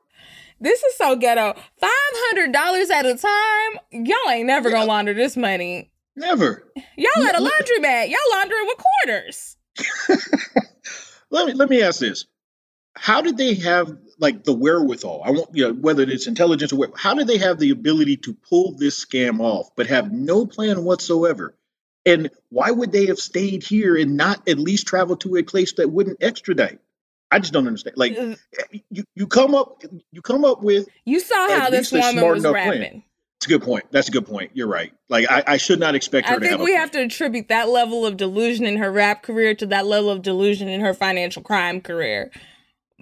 This is so ghetto. $500 at a time? Y'all ain't never gonna launder this money. Never. Y'all at a laundromat. Y'all laundering with quarters. let me let me ask this. How did they have like the wherewithal. I want you know whether it's intelligence or what. How do they have the ability to pull this scam off, but have no plan whatsoever? And why would they have stayed here and not at least travel to a place that wouldn't extradite? I just don't understand. Like uh, you, you come up, you come up with. You saw how this woman was rapping. Plan. That's a good point. That's a good point. You're right. Like I, I should not expect her. To. I think have we have to attribute that level of delusion in her rap career to that level of delusion in her financial crime career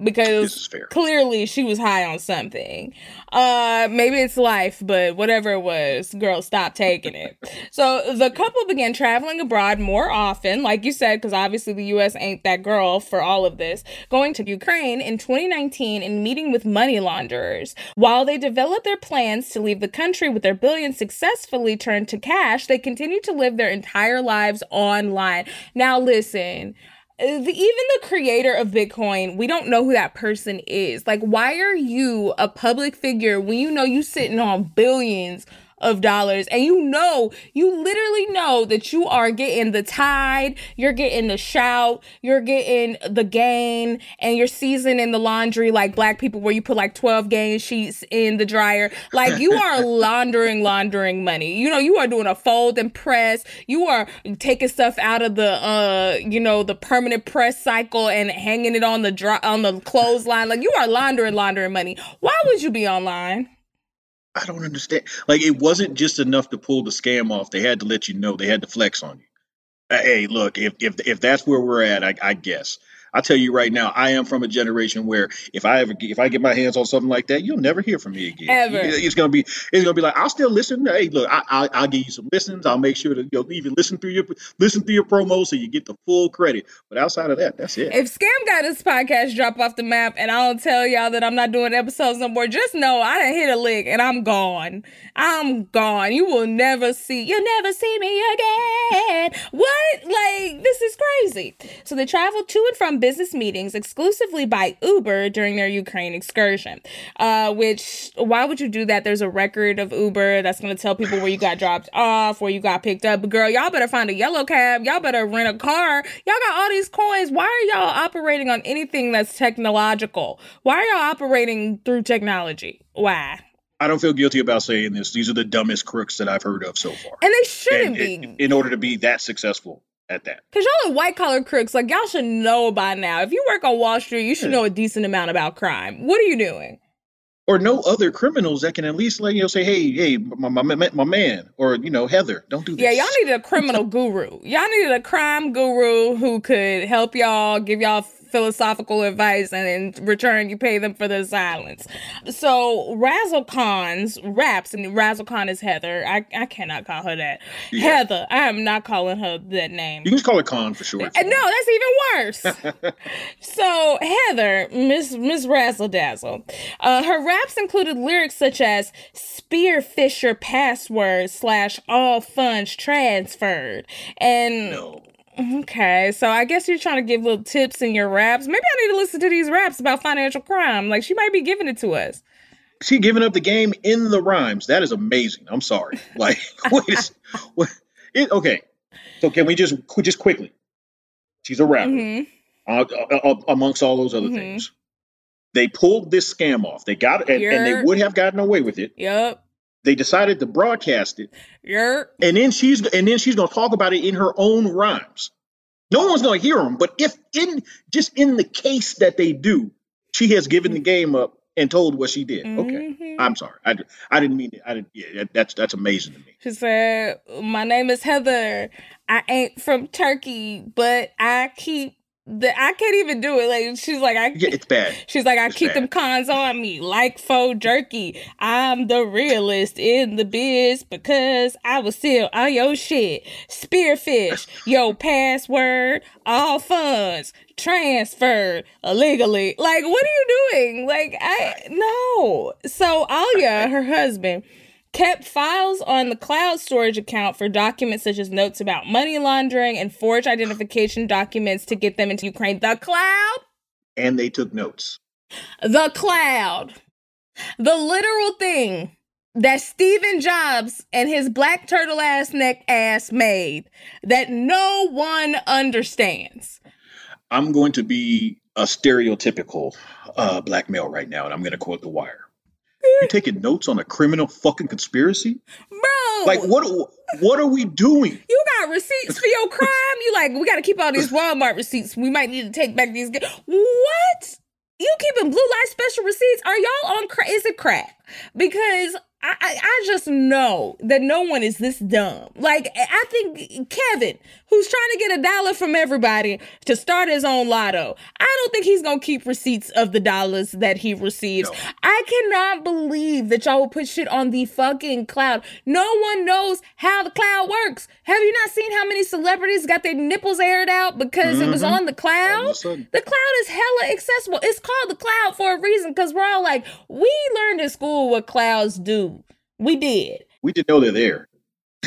because clearly she was high on something. Uh maybe it's life, but whatever it was, girl, stop taking it. so the couple began traveling abroad more often, like you said, because obviously the US ain't that girl for all of this, going to Ukraine in 2019 and meeting with money launderers. While they developed their plans to leave the country with their billions successfully turned to cash, they continued to live their entire lives online. Now listen, even the creator of Bitcoin, we don't know who that person is. Like, why are you a public figure when you know you sitting on billions of dollars. And you know you literally know that you are getting the tide you're getting the shout you're getting the gain and you're seasoning the laundry like black people where you put like 12 gain sheets in the dryer. Like you are laundering laundering money. You know you are doing a fold and press. You are taking stuff out of the uh you know the permanent press cycle and hanging it on the dry on the clothesline. Like you are laundering laundering money. Why would you be online I don't understand. Like it wasn't just enough to pull the scam off. They had to let you know. They had to flex on you. Uh, hey, look, if if if that's where we're at, I, I guess. I tell you right now, I am from a generation where if I ever if I get my hands on something like that, you'll never hear from me again. Ever. It's gonna be it's gonna be like I'll still listen. Hey, look, I, I I'll give you some listens. I'll make sure to you'll even listen through your listen through your promos so you get the full credit. But outside of that, that's it. If Scam got his podcast drop off the map and I don't tell y'all that I'm not doing episodes no more, just know I done hit a lick and I'm gone. I'm gone. You will never see, you'll never see me again. What? Like, this is crazy. So they traveled to and from business meetings exclusively by Uber during their Ukraine excursion. Uh, which, why would you do that? There's a record of Uber that's going to tell people where you got dropped off, where you got picked up. But girl, y'all better find a yellow cab. Y'all better rent a car. Y'all got all these coins. Why are y'all operating on anything that's technological? Why are y'all operating through technology? Why? I don't feel guilty about saying this. These are the dumbest crooks that I've heard of so far. And they shouldn't And be. in, in order to be that successful at that. Cause y'all are white collar crooks. Like y'all should know by now. If you work on Wall Street, you should hmm. know a decent amount about crime. What are you doing? Or no other criminals that can at least like you know say, hey, hey, my, my, my my man, or you know, Heather, don't do this. Yeah, y'all needed a criminal guru. Y'all needed a crime guru who could help y'all, give y'all philosophical advice, and in return, you pay them for their silence. So Razzle Khan's raps, and Razzle Khan is Heather. I, I cannot call her that. Heather. I am not calling her that name. You can just call it con for sure. And no, that's even worse. so Heather, Miss Miss Razzle Dazzle, uh, her raps included lyrics such as "Spearfisher password slash all funds transferred," and No. Okay, so I guess you're trying to give little tips in your raps. Maybe I need to listen to these raps about financial crime. Like she might be giving it to us. She giving up the game in the rhymes. That is amazing. I'm sorry. Like, what is what? It, okay, so can we just just quickly? She's a rapper. hmm uh, uh, uh, amongst all those other Mhm. things. They pulled this scam off. They got it, and, and they would have gotten away with it. Yup. They decided to broadcast it, Yup. and then she's and then she's going to talk about it in her own rhymes. No one's going to hear them, but if in just in the case that they do, she has given the game up and told what she did. Okay, Mhm. I'm sorry. I, I didn't mean it. I didn't. Yeah, that- that's that's amazing to me. She said, My name is Heather. I ain't from Turkey, but I keep the I can't even do it. Like she's like I Yeah, it's bad. She's like, I It's keep bad. them cons on me like faux jerky. I'm the realist in the biz because I was still on your shit. Spearfish, yo password, all funds transferred illegally. Like, what are you doing? Like, I no. So Ilya, her husband, kept files on the cloud storage account for documents such as notes about money laundering and forged identification documents to get them into Ukraine. The cloud And they took notes. the cloud, the literal thing that Stephen Jobs and his black turtle ass neck ass made that no one understands. I'm going to be a stereotypical uh, black male right now, and I'm going to quote The Wire. You taking notes on a criminal fucking conspiracy? Bro, Like what? What are we doing? you got receipts for your crime? You like, we got to keep all these Walmart receipts. We might need to take back these. What? You keeping blue light special receipts? Are y'all on crack? Is it crack? Because I, I, I just know that no one is this dumb. Like I think Kevin, who's trying to get a dollar from everybody to start his own lotto, I don't think he's gonna keep receipts of the dollars that he receives. No. I cannot believe that y'all will put shit on the fucking cloud. No one knows how the cloud works. Have you not seen how many celebrities got their nipples aired out because it was Mhm. on the cloud? of a sudden. The cloud is hella accessible. It's called the cloud for a reason because we're all like, we learned in school what clouds do. We did. We didn't know they're there.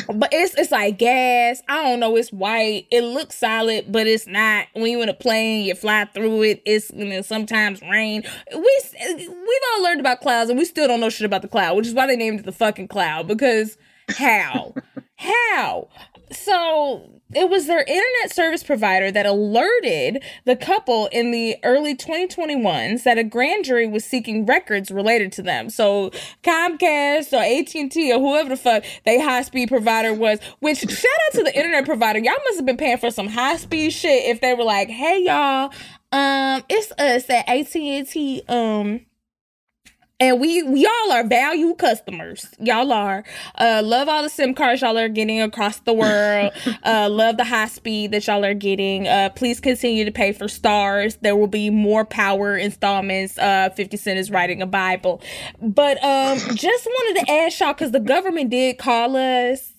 But it's it's like gas. I don't know. It's white. It looks solid, but it's not. When you in a plane, you fly through it. It's you know, sometimes rain. We we've all learned about clouds, and we still don't know shit about the cloud, which is why they named it the fucking cloud. Because how, how? So it was their internet service provider that alerted the couple in the early 2021s that a grand jury was seeking records related to them. So Comcast or AT&T or whoever the fuck they high speed provider was, which shout out to the internet provider. Y'all must have been paying for some high speed shit if they were like, "Hey y'all, um it's us at AT&T um and we, we y'all are value customers. Y'all are. Uh, love all the SIM cards y'all are getting across the world. uh, love the high speed that y'all are getting. Uh, please continue to pay for stars. There will be more power installments. Uh, 50 Cent is writing a Bible. But um, just wanted to ask y'all because the government did call us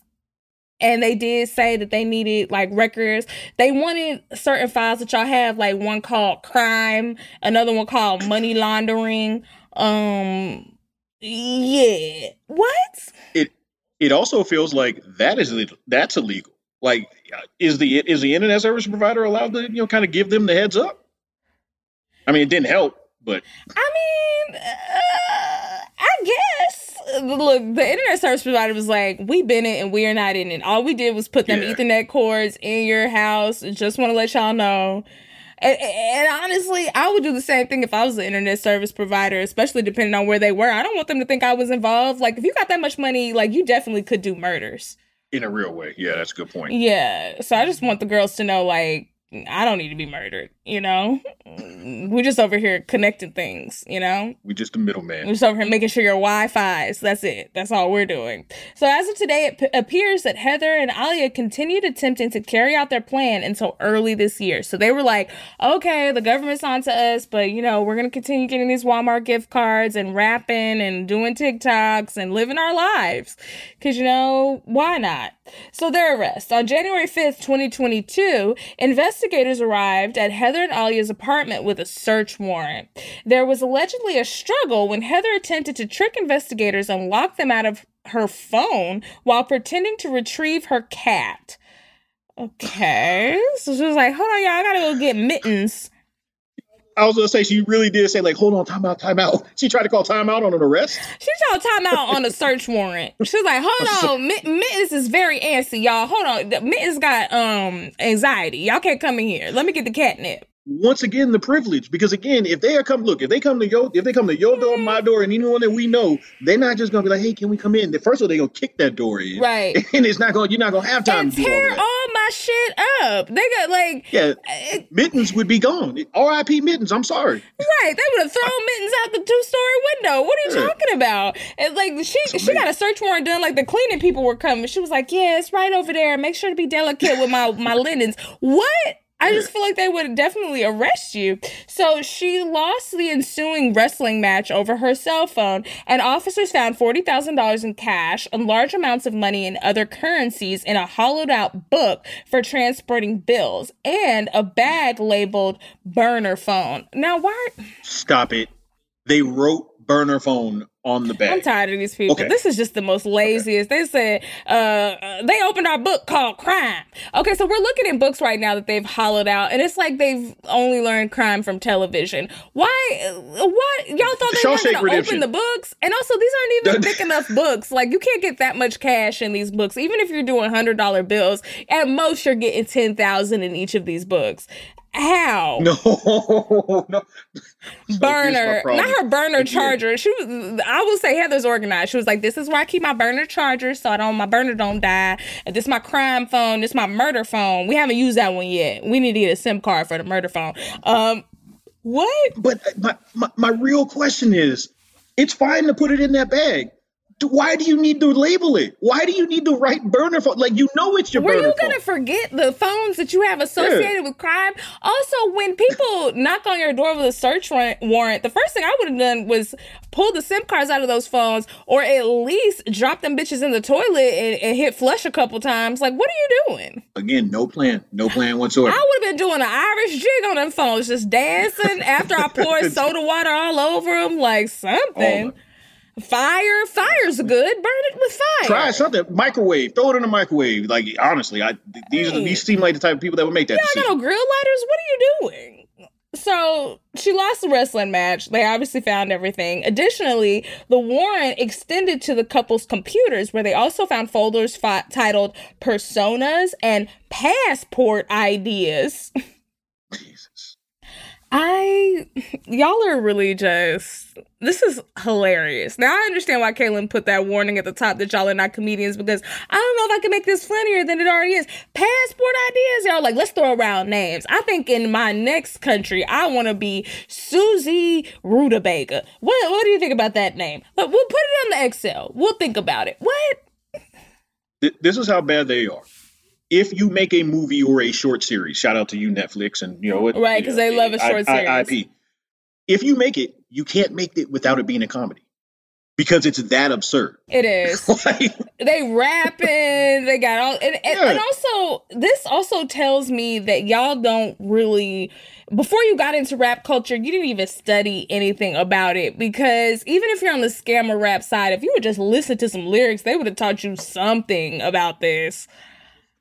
and they did say that they needed like records. They wanted certain files that y'all have, like one called crime, another one called money laundering. Um, yeah, what? It it also feels like that is illegal- that's illegal. Like, uh, is the is the internet service provider allowed to you know kind of give them the heads up? I mean, it didn't help, but I mean, uh, I guess. Look, the internet service provider was like, "We've been it and we are not in it. All we did was put them Yeah. Ethernet cords in your house. Just want to let y'all know." And, and honestly, I would do the same thing if I was an internet service provider, especially depending on where they were. I don't want them to think I was involved. Like, if you got that much money, like you definitely could do murders. in a real way, yeah, that's a good point. Yeah. So I just want the girls to know, like, I don't need to be murdered. You know, we're just over here connecting things. You know. We're just a middleman. We're just over here making sure your Wi-Fi's. That's it. That's all we're doing. So as of today, it p- appears that Heather and Ilya continued attempting to carry out their plan until early this year. So they were like, "Okay, the government's on to us, but you know, we're gonna continue getting these Walmart gift cards and rapping and doing TikToks and living our lives, because you know, why not?" So their arrest on January fifth, twenty twenty-two, investigators arrived at Heather and Ilya's apartment with a search warrant. There was allegedly a struggle when Heather attempted to trick investigators and lock them out of her phone while pretending to retrieve her cat. Okay. So she was like, hold on, y'all, I gotta go get mittens. I was gonna say she really did say like, hold on, time out, time out. She tried to call time out on an arrest. She told time out on a search warrant. She was like, hold on, Mitt- Mittens is very antsy, y'all. Hold on. The- Mittens got um anxiety. Y'all can't come in here. Let me get the catnip. Once again, the privilege. Because again, if they are come look, if they come to your if they come to your door, my door, and anyone that we know, they're not just gonna be like, hey, can we come in? The first of all, they're gonna kick that door in. Right. And it's not gonna you're not gonna have time And to do tear that. all my shit up. They got like Yeah. it- Mittens would be gone. R.I.P. Mittens. I'm sorry. Right, they would have thrown mittens out the two story window. What are you Yeah. talking about? And like she she got a search warrant done. Like the cleaning people were coming. She was like, "Yeah, it's right over there. Make sure to be delicate with my my linens." What? I just feel like they would definitely arrest you. So she lost the ensuing wrestling match over her cell phone, and officers found forty thousand dollars in cash and large amounts of money and other currencies in a hollowed out book for transporting bills and a bag labeled burner phone. Now, why? Stop it. They wrote burner phone on the I'm tired of these people. Okay. This is just the most laziest. They said uh, uh, they opened our book called Crime. Okay, so we're looking at books right now that they've hollowed out, and it's like they've only learned crime from television. Why? uh, What y'all thought they Shawshank were going to open the books? And also, these aren't even thick enough books. Like you can't get that much cash in these books. Even if you're doing hundred dollar bills, at most you're getting ten thousand in each of these books. How? No, no. So burner, not her burner charger. She was. I will say Heather's organized. She was like, "This is where I keep my burner charger, so I don't my burner don't die. This is my crime phone. This is my murder phone. We haven't used that one yet. We need to get a SIM card for the murder phone. Um, what? But my, my my real question is, it's fine to put it in that bag. Why do you need to label it? Why do you need to write burner phone? Like you know it's your burner. Were you gonna forget the phones that you have associated with crime? Also, when people knock on your door with a search warrant, the first thing I would have done was pull the SIM cards out of those phones, or at least drop them bitches in the toilet and, and hit flush a couple times. Like, what are you doing? Again, no plan, no plan whatsoever. I would have been doing an Irish jig on them phones, just dancing after I poured soda water all over them, like oh something. Fire, fire's good. Burn it with fire. Try something. Microwave. Throw it in the microwave. Like honestly, I these are the, these seem like the type of people that would make that I got decision. no grill lighters. What are you doing? So she lost the wrestling match. They obviously found everything. Additionally, the warrant extended to the couple's computers, where they also found folders fi- titled "Personas" and "Passport Ideas." I y'all are really just this is hilarious. Now I understand why Kaelyn put that warning at the top that y'all are not comedians because I don't know if I can make this funnier than it already is. Passport ideas, y'all like let's throw around names. I think in my next country I want to be Susie Rutabaga. What what do you think about that name? But we'll put it on the Excel. We'll think about it. What? This is how bad they are. If you make a movie or a short series, shout out to you Netflix and you know what, Right, 'cause they love a short series. IP. If you make it, you can't make it without it being a comedy because it's that absurd. It is. Like, they rapping they got all and, and, Yeah. and also this also tells me that y'all don't really before you got into rap culture you didn't even study anything about it because even if you're on the scammer rap side if you would just listen to some lyrics they would have taught you something about this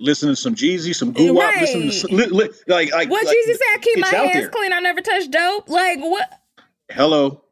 listen to some Jeezy, some Guwop, listen to some, li, li, like like what like, jesus said i keep my hands there. clean. I never touch dope. Like what? Hello,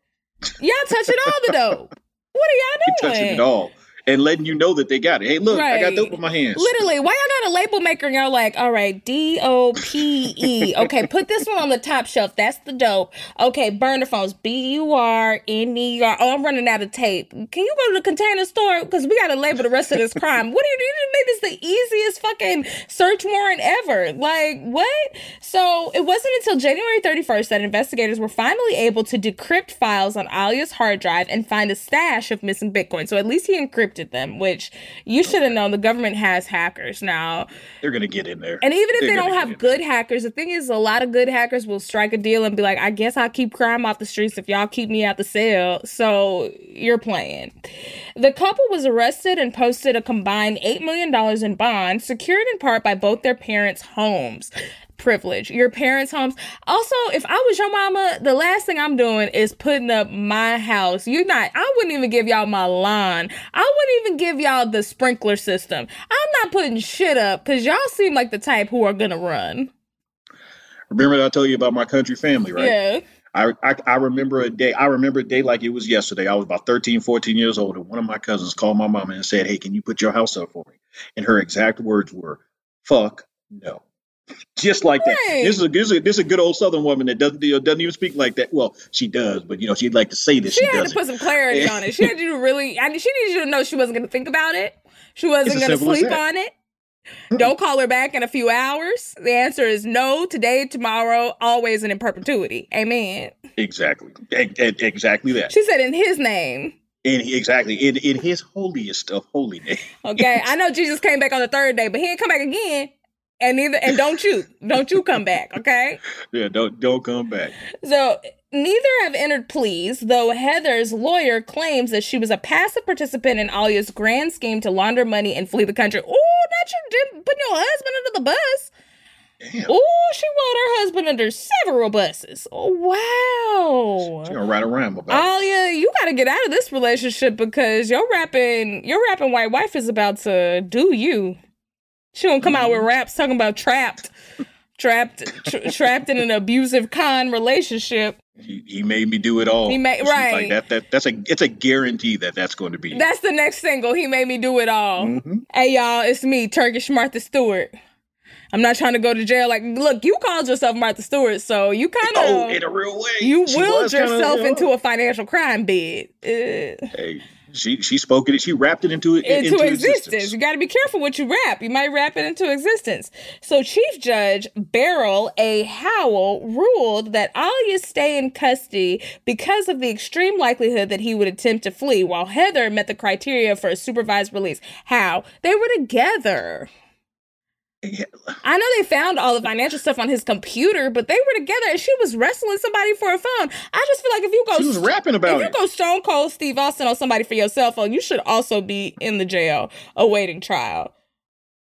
y'all touching all the dope. What are y'all doing touching it all and letting you know that they got it. Hey, look, I got dope in my hands. Literally, why y'all not a label maker and y'all like, all right, D O P E. Okay, put this one on the top shelf. That's the dope. Okay, burner phones, B U R N E R. Oh, I'm running out of tape. Can you go to the container store? Because we got to label the rest of this crime. What do you do? You made this the easiest fucking search warrant ever. Like, what? So it wasn't until January 31st that investigators were finally able to decrypt files on Ilya's hard drive and find a stash of missing Bitcoin. So at least he encrypted them, which you should have known the government has hackers now. They're gonna get in there. And even if They're they don't have in good hackers, the thing is, a lot of good hackers will strike a deal and be like, I guess I'll keep crime off the streets if y'all keep me out the cell. So you're playing. The couple was arrested and posted a combined $8 million in bond, secured in part by both their parents' homes. Privilege. Your parents' homes. Also, if I was your mama, the last thing I'm doing is putting up my house. You're not, I wouldn't even give y'all my lawn. I wouldn't even give y'all the sprinkler system. I'm not putting shit up because y'all seem like the type who are gonna run. Remember I told you about my country family, right? Yeah. I, I I remember a day. I remember a day like it was yesterday. I was about 13, 14 years old, and one of my cousins called my mama and said, "Hey, can you put your house up for me?" And her exact words were, "Fuck no." Just like that. This is a this is a, this is a good old Southern woman that doesn't doesn't even speak like that. Well, she does, but you know she'd like to say that She she, had to doesn't. put some clarity on it. She had you to really, I mean, she needed you to know she wasn't gonna think about it. She wasn't gonna sleep on it. Don't call her back in a few hours. The answer is no, today, tomorrow, always, and in perpetuity. Amen. exactly, e- exactly that. She said in his name. In exactly in in His holiest of holy name. Okay. I know Jesus came back on the third day, but he didn't come back again. And neither and don't you. Don't you come back, okay? Yeah, don't don't come back. So neither have entered pleas, though Heather's lawyer claims that she was a passive participant in Ilya's grand scheme to launder money and flee the country. Oh, not you did putting your husband under the bus. Oh, she rolled her husband under several buses. Oh she wow. gonna write a rhyme about it. Alia, you gotta get out of this relationship because your rapping your rapping white wife is about to do you. She gonna come out with raps talking about trapped. Trapped tra- trapped in an abusive con relationship. He, he made me do it all. He made- right. like that. That that's a it's a guarantee that that's going to be. That's the next single. He made me do it all. Mhm. Hey y'all, it's me, Turkish Martha Stewart. I'm not trying to go to jail. Like, look, you called yourself Martha Stewart, so you kind of Oh, in a real way. you willed was kinda, yourself you know, into a financial crime bed. Uh, Hey, she she spoke it. She wrapped it into into, into, existence. You got to be careful what you rap. You might rap it into existence. So, Chief Judge Beryl A. Howell ruled that Ilya's stay in custody because of the extreme likelihood that he would attempt to flee, while Heather met the criteria for a supervised release. How? They were together. Yeah, I know they found all the financial stuff on his computer, but they were together and she was wrestling somebody for a phone. I just feel like if you go She was rapping about if about you go Stone Cold Steve Austin on somebody for your cell phone, you should also be in the jail awaiting trial.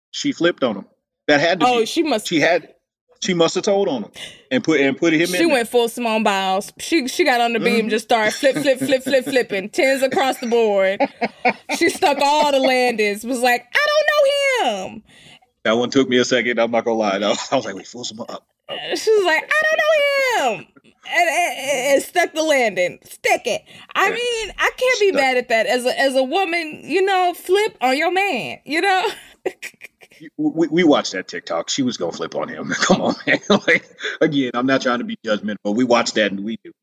She flipped on him. That had to Oh, be. she must. She had. She must have told on him and put and put him She in. there. went full Simone Biles. She she got on the beam, Mhm. just started flip, flip, flip, flip, flipping tens across the board. She stuck all the landings. Was like, I don't know him. That one took me a second. I'm not gonna lie. I was, I was like, wait, full some up. She was like, I don't know him. And, and, and stuck the landing. Stick it. I mean, I can't be mad at that. As a as a woman, you know, flip on your man, you know? We, we watched that TikTok. She was gonna flip on him. Come on, man. like, Again, I'm not trying to be judgmental, but we watched that and we knew.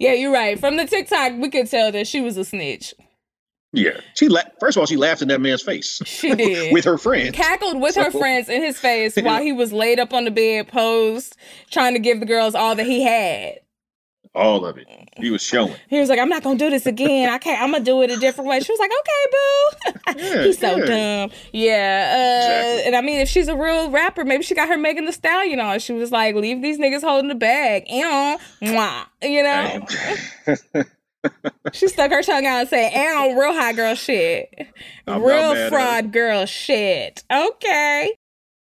Yeah, you're right. From the TikTok, we could tell that she was a snitch. Yeah, she la- first of all she laughed in that man's face. She did with her friends. Cackled with her friends in his face while he was laid up on the bed, posed, trying to give the girls all that he had. All of it. He was showing. He was like, "I'm not gonna do this again. I can't. I'm gonna do it a different way." She was like, "Okay, boo." Yeah, He's so yeah. dumb. Yeah. Uh, Exactly. And I mean, if she's a real rapper, maybe she got her Megan Thee Stallion on. She was like, "Leave these niggas holding the bag." Mwah. You know. She stuck her tongue out and said, "Ew, real hot girl shit, I'm real fraud girl shit." Okay.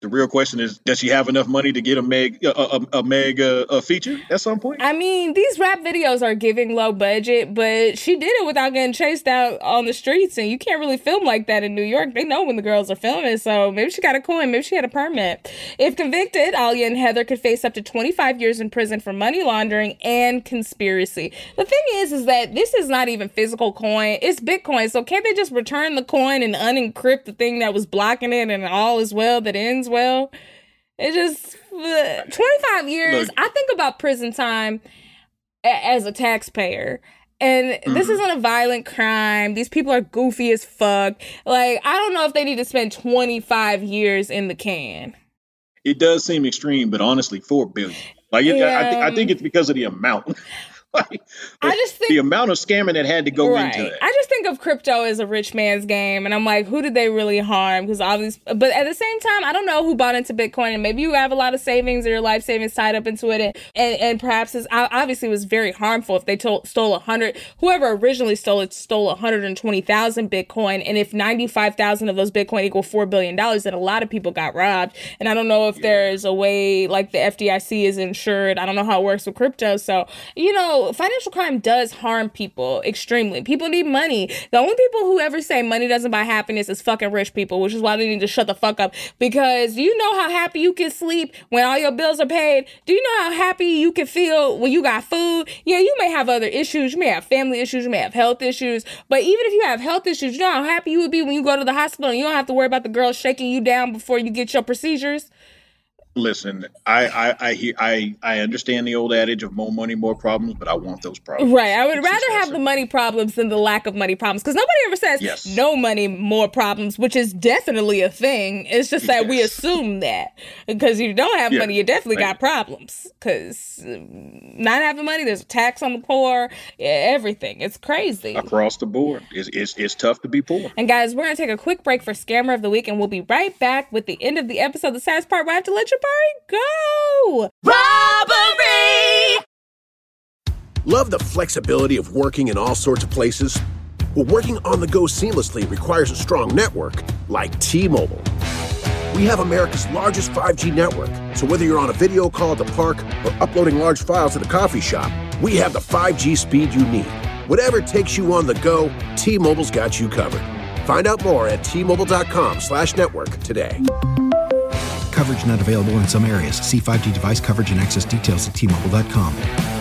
The real question is, does she have enough money to get a Meg a, a, a Meg uh, a feature at some point? I mean, these rap videos are giving low budget, but she did it without getting chased out on the streets, and you can't really film like that in New York. They know when the girls are filming, so maybe she got a coin, maybe she had a permit. If convicted, Ilya and Heather could face up to 25 years in prison for money laundering and conspiracy. The thing is, is that this is not even physical coin; it's Bitcoin. So can't they just return the coin and unencrypt the thing that was blocking it, and all is well that ends well? It just uh, 25 years. Look. I think about prison time a- as a taxpayer. And this isn't a violent crime. These people are goofy as fuck. Like, I don't know if they need to spend 25 years in the can. It does seem extreme, but honestly, four billion. Like it, I, think, I think it's because of the amount. like, I just think the amount of scamming that had to go into it. I just think of crypto as a rich man's game, and I'm like, who did they really harm? Because obviously, but at the same time, I don't know who bought into Bitcoin, and maybe you have a lot of savings or your life savings tied up into it, and and, and perhaps it's obviously it was very harmful if they told, stole a hundred. Whoever originally stole it stole 120,000 Bitcoin, and if 95,000 of those Bitcoin equal four billion dollars, then a lot of people got robbed. And I don't know if there's a way like the FDIC is insured. I don't know how it works with crypto. So you know, financial crime does harm people extremely. People need money. The only people who ever say money doesn't buy happiness is fucking rich people, which is why they need to shut the fuck up. Because you know how happy you can sleep when all your bills are paid? Do you know how happy you can feel when you got food? Yeah, you may have other issues. You may have family issues. You may have health issues. But even if you have health issues, you know how happy you would be when you go to the hospital and you don't have to worry about the girl shaking you down before you get your procedures. Listen, I I I, hear, I I understand the old adage of more money, more problems, but I want those problems. Right. I would It's rather have the money problems than the lack of money problems. Because nobody ever says Yes. no money, more problems, which is definitely a thing. It's just that we assume that. Because you don't have Yeah. money, you definitely Right. got problems. Because mm, not having money, there's a tax on the poor, yeah, everything. It's crazy. across the board. It's, it's it's tough to be poor. And guys, we're gonna take a quick break for Scammer of the Week, and we'll be right back with the end of the episode. The saddest part, we have to let Jabari go. Robbery! Love the flexibility of working in all sorts of places? Well, working on the go seamlessly requires a strong network like T Mobile. We have America's largest 5G network, so whether you're on a video call at the park or uploading large files at a coffee shop, we have the 5G speed you need. Whatever takes you on the go, T Mobile's got you covered. Find out more at T-Mobile.com slash network today. Coverage not available in some areas. See 5G device coverage and access details at tmobile.com.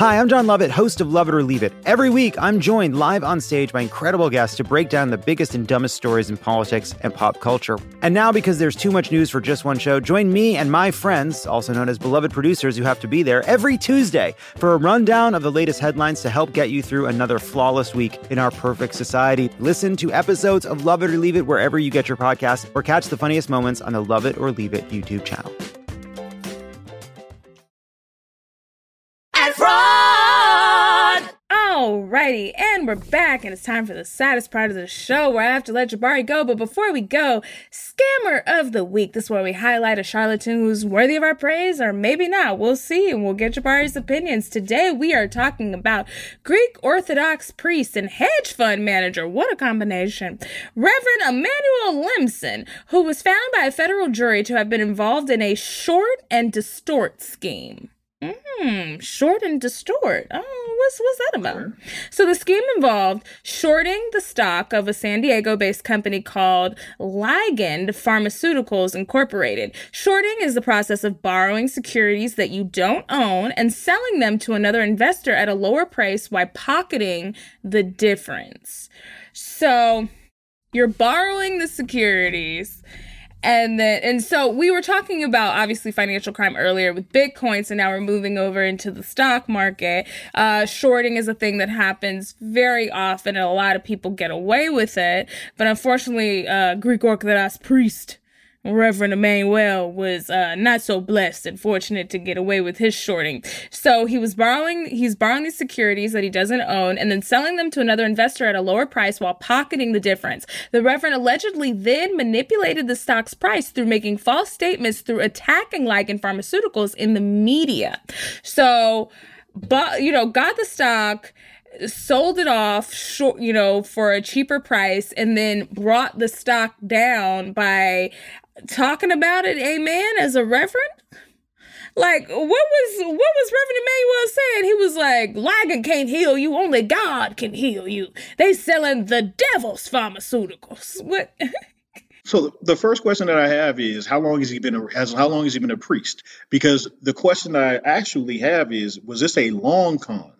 Hi, I'm Jon Lovett, host of Love It or Leave It. Every week, I'm joined live on stage by incredible guests to break down the biggest and dumbest stories in politics and pop culture. And now, because there's too much news for just one show, join me and my friends, also known as beloved producers who have to be there, every Tuesday for a rundown of the latest headlines to help get you through another flawless week in our perfect society. Listen to episodes of Love It or Leave It wherever you get your podcast, or catch the funniest moments on the Love It or Leave It YouTube channel. Alrighty, and we're back, and it's time for the saddest part of the show where I have to let Jabari go. But before we go, Scammer of the Week. This is where we highlight a charlatan who's worthy of our praise, or maybe not. We'll see, and we'll get Jabari's opinions. Today, we are talking about Greek Orthodox priest and hedge fund manager. What a combination. Reverend Emmanuel Lemelson, who was found by a federal jury to have been involved in a short and distort scheme. Hmm, short and distort. Oh, what's what's that about? So the scheme involved shorting the stock of a San Diego-based company called Ligand Pharmaceuticals Incorporated. Shorting is the process of borrowing securities that you don't own and selling them to another investor at a lower price while pocketing the difference. So you're borrowing the securities And then, and so we were talking about obviously financial crime earlier with Bitcoin. So now we're moving over into the stock market. Uh, shorting is a thing that happens very often, and a lot of people get away with it. But unfortunately, uh, Greek Orthodox priest Reverend Emmanuel was uh, not so blessed and fortunate to get away with his shorting. So he was borrowing, he's borrowing these securities that he doesn't own and then selling them to another investor at a lower price while pocketing the difference. The Reverend allegedly then manipulated the stock's price through making false statements through attacking Ligand Pharmaceuticals in the media. So, but you know, got the stock sold it off short you know for a cheaper price and then brought the stock down by talking about it, amen, as a reverend? Like, what was what was Reverend Emmanuel saying? He was like, Ligand can't heal you, only God can heal you. They selling the devil's pharmaceuticals. What So the first question that I have is how long has he been a, has how long has he been a priest? Because the question I actually have is was this a long con?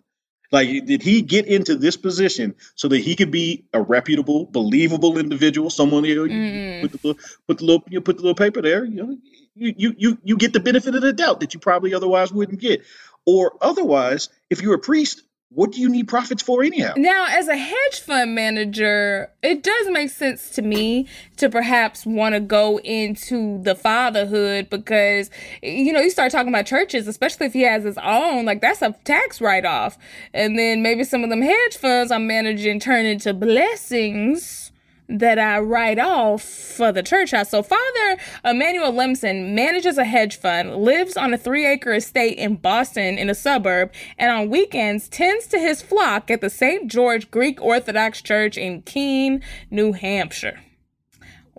Like, did he get into this position so that he could be a reputable, believable individual? Someone you, know, mm. put the little, put the little, you put the little paper there. You know, you, you you you get the benefit of the doubt that you probably otherwise wouldn't get, or otherwise, if you're a priest, what do you need profits for anyhow? Now, as a hedge fund manager, it does make sense to me to perhaps want to go into the fatherhood because, you know, you start talking about churches, especially if he has his own, like that's a tax write off. And then maybe some of them hedge funds I'm managing turn into blessings that I write off for the church house. So Father Emmanuel Lemelson manages a hedge fund, lives on a three acre estate in Boston in a suburb, and on weekends tends to his flock at the St. George Greek Orthodox Church in Keene, New Hampshire.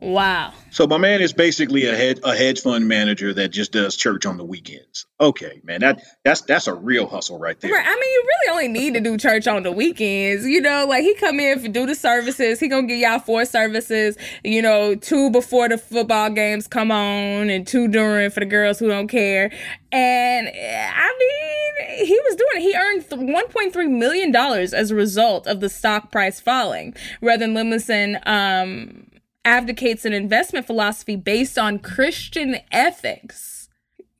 Wow. So my man is basically a hedge a hedge fund manager that just does church on the weekends. Okay, man, that that's that's a real hustle right there. Right. I mean, you really only need to do church on the weekends. You know, like he come in for do the services. He gonna give y'all four services. You know, two before the football games come on, and two during for the girls who don't care. And I mean, he was doing it. He earned $1.3 million as a result of the stock price falling. Rather than Lemelson, um, advocates an investment philosophy based on Christian ethics.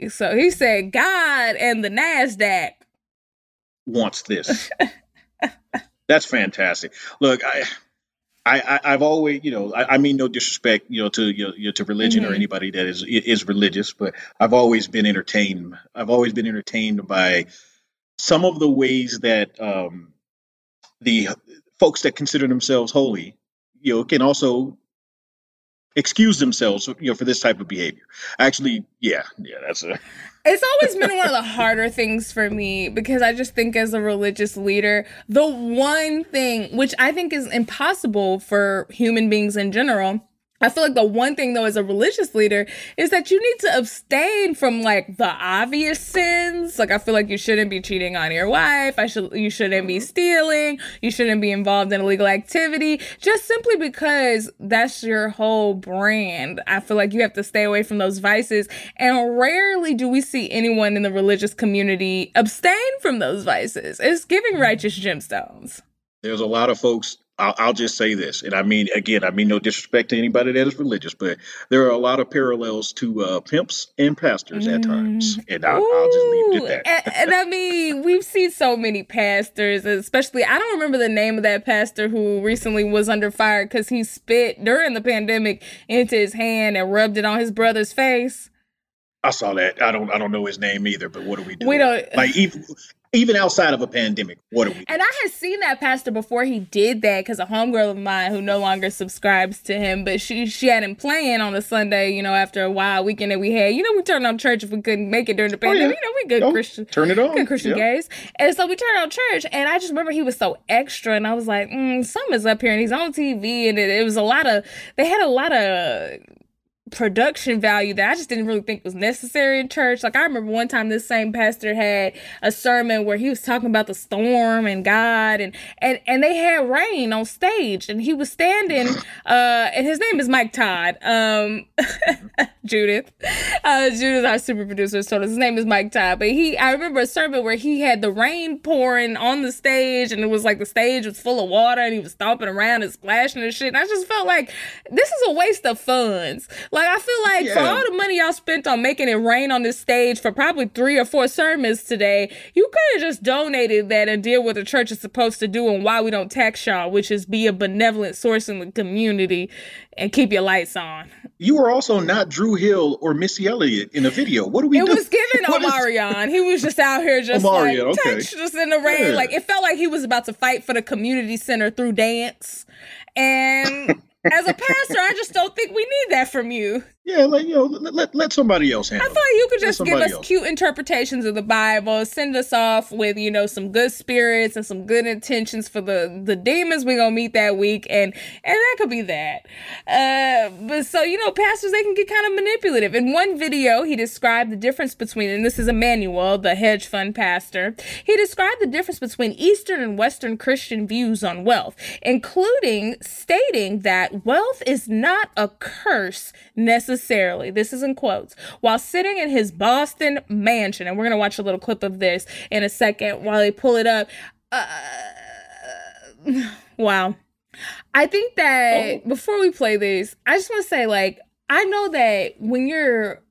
So he said God and the NASDAQ wants this. That's fantastic. Look, I. I, I, have always, you know, I, I, mean no disrespect, you know, to you know, to religion mm-hmm. or anybody that is is religious, but I've always been entertained. I've always been entertained by some of the ways that um, the folks that consider themselves holy, you know, can also excuse themselves, you know, for this type of behavior. Actually, yeah, yeah, that's a. It's always been one of the harder things for me because I just think as a religious leader, the one thing which I think is impossible for human beings in general I feel like the one thing though as a religious leader is that you need to abstain from like the obvious sins. Like I feel like you shouldn't be cheating on your wife. I should you shouldn't be mm-hmm. stealing. You shouldn't be involved in illegal activity just simply because that's your whole brand. I feel like you have to stay away from those vices and rarely do we see anyone in the religious community abstain from those vices. It's giving mm-hmm. righteous gemstones. There's a lot of folks I'll, I'll, just say this, and I mean, again, I mean no disrespect to anybody that is religious, but there are a lot of parallels to uh, pimps and pastors at times, mm. and I'll, I'll, just leave it at that. and, and, I mean, we've seen so many pastors, especially I don't remember the name of that pastor who recently was under fire because he spit during the pandemic into his hand and rubbed it on his brother's face. I saw that. I don't. I don't know his name either. But what are we doing? We don't like even even outside of a pandemic, what are we? And I had seen that pastor before he did that because a homegirl of mine who no longer subscribes to him, but she she had him playing on a Sunday, you know, after a wild weekend that we had. You know, we turned on church if we couldn't make it during the pandemic. Oh, yeah. You know, we good oh, Christian, turn it on, good Christian gays, and so we turned on church. And I just remember he was so extra, and I was like, mm, something's up here, and he's on TV, and it, it was a lot of they had a lot of production value that I just didn't really think was necessary in church. Like I remember one time this same pastor had a sermon where he was talking about the storm and God and and and they had rain on stage and he was standing uh and his name is Mike Todd. Um Judith. Uh, Judith, our super producer, us his name is Mike Todd. But he, I remember a sermon where he had the rain pouring on the stage, and it was like the stage was full of water, and he was stomping around and splashing and shit. And I just felt like this is a waste of funds. Like I feel like for all the money y'all spent on making it rain on this stage for probably three or four sermons today, you could have just donated that and did what the church is supposed to do and why we don't tax y'all, which is be a benevolent source in the community and keep your lights on. You were also not Dru Hill or Missy Elliott in a video. What do we It do? was given What is- Omarion. He was just out here just Omarion, like okay. just in the rain. Yeah. Like it felt like he was about to fight for the community center through dance. And as a pastor, I just don't think we need that from you. Yeah, like you know, let, let, let somebody else handle. I thought you could just give us else. cute interpretations of the Bible, send us off with, you know, some good spirits and some good intentions for the the demons we gonna meet that week, and and that could be that. Uh, but so you know, pastors they can get kind of manipulative. In one video, he described the difference between, and this is Emmanuel, the hedge fund pastor. He described the difference between Eastern and Western Christian views on wealth, including stating that wealth is not a curse necessarily. Necessarily, this is in quotes. While sitting in his Boston mansion, and we're gonna watch a little clip of this in a second while they pull it up. Uh, wow. I think that before we play this, I just want to say, like, I know that when you're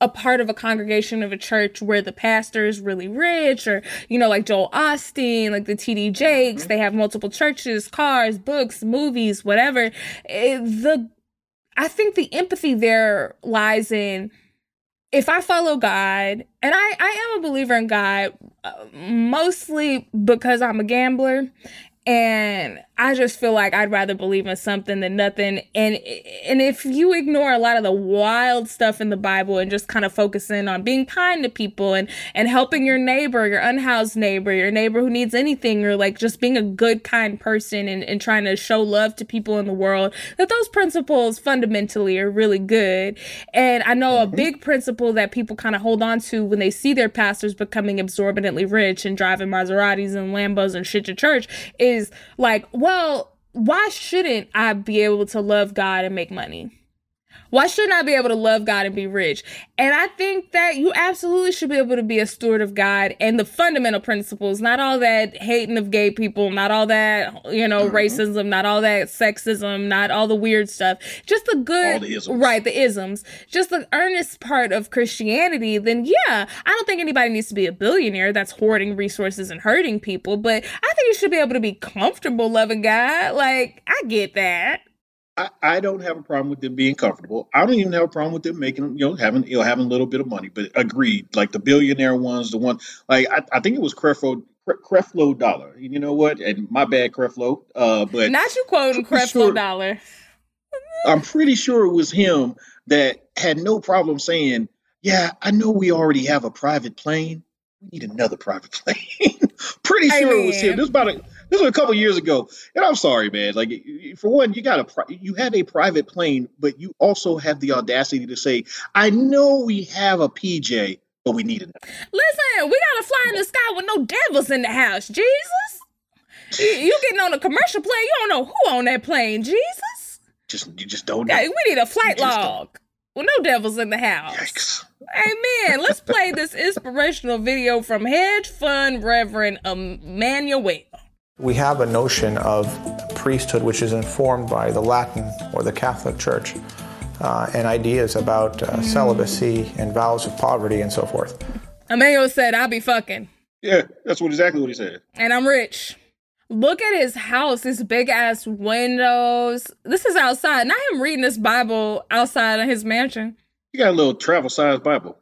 a part of a congregation of a church where the pastor is really rich, or, you know, like Joel Osteen, like the TD Jakes, they have multiple churches, cars, books, movies, whatever. eh, the I think the empathy there lies in if I follow God, and I, I am a believer in God, uh, mostly because I'm a gambler, and I just feel like I'd rather believe in something than nothing. And and if you ignore a lot of the wild stuff in the Bible and just kind of focus in on being kind to people and and helping your neighbor, your unhoused neighbor, your neighbor who needs anything, or like just being a good, kind person and, and trying to show love to people in the world, that those principles fundamentally are really good. And I know a mm-hmm. big principle that people kind of hold on to when they see their pastors becoming exorbitantly rich and driving Maseratis and Lambos and shit to church is like, well, why shouldn't I be able to love God and make money? Why shouldn't I be able to love God and be rich? And I think that you absolutely should be able to be a steward of God and the fundamental principles, not all that hating of gay people, not all that, you know, mm-hmm. racism, not all that sexism, not all the weird stuff. Just the good, the isms. right, the isms, just the earnest part of Christianity, then yeah, I don't think anybody needs to be a billionaire that's hoarding resources and hurting people, but I think you should be able to be comfortable loving God. Like, I get that. I, I don't have a problem with them being comfortable. I don't even have a problem with them making, you know, having, you know, having a little bit of money. But agreed, like the billionaire ones, the one, like I, I think it was Creflo, Cre- Creflo Dollar. You know what? And my bad, Creflo. Uh, but Not you quoting Creflo sure- Dollar. I'm pretty sure it was him that had no problem saying, "Yeah, I know we already have a private plane. We need another private plane." pretty sure it was him. This about a this was a couple years ago. And I'm sorry, man. Like for one, you got a you have a private plane, but you also have the audacity to say, "I know we have a PJ, but we need another." Listen, we gotta fly in the sky with no devils in the house, Jesus. You, you getting on a commercial plane, you don't know who on that plane, Jesus. Just you just don't know. Yeah, we need a flight just don't. log with no devils in the house. Yikes. Amen. Let's play this inspirational video from hedge fund Reverend Emmanuel. We have a notion of priesthood which is informed by the Latin or the Catholic Church uh, and ideas about uh, celibacy and vows of poverty and so forth. Emmanuel said, I'll be fucking. Yeah, that's what exactly what he said. and I'm rich. Look at his house, his big ass windows. This is outside. Not him reading this Bible outside of his mansion. He got a little travel size Bible.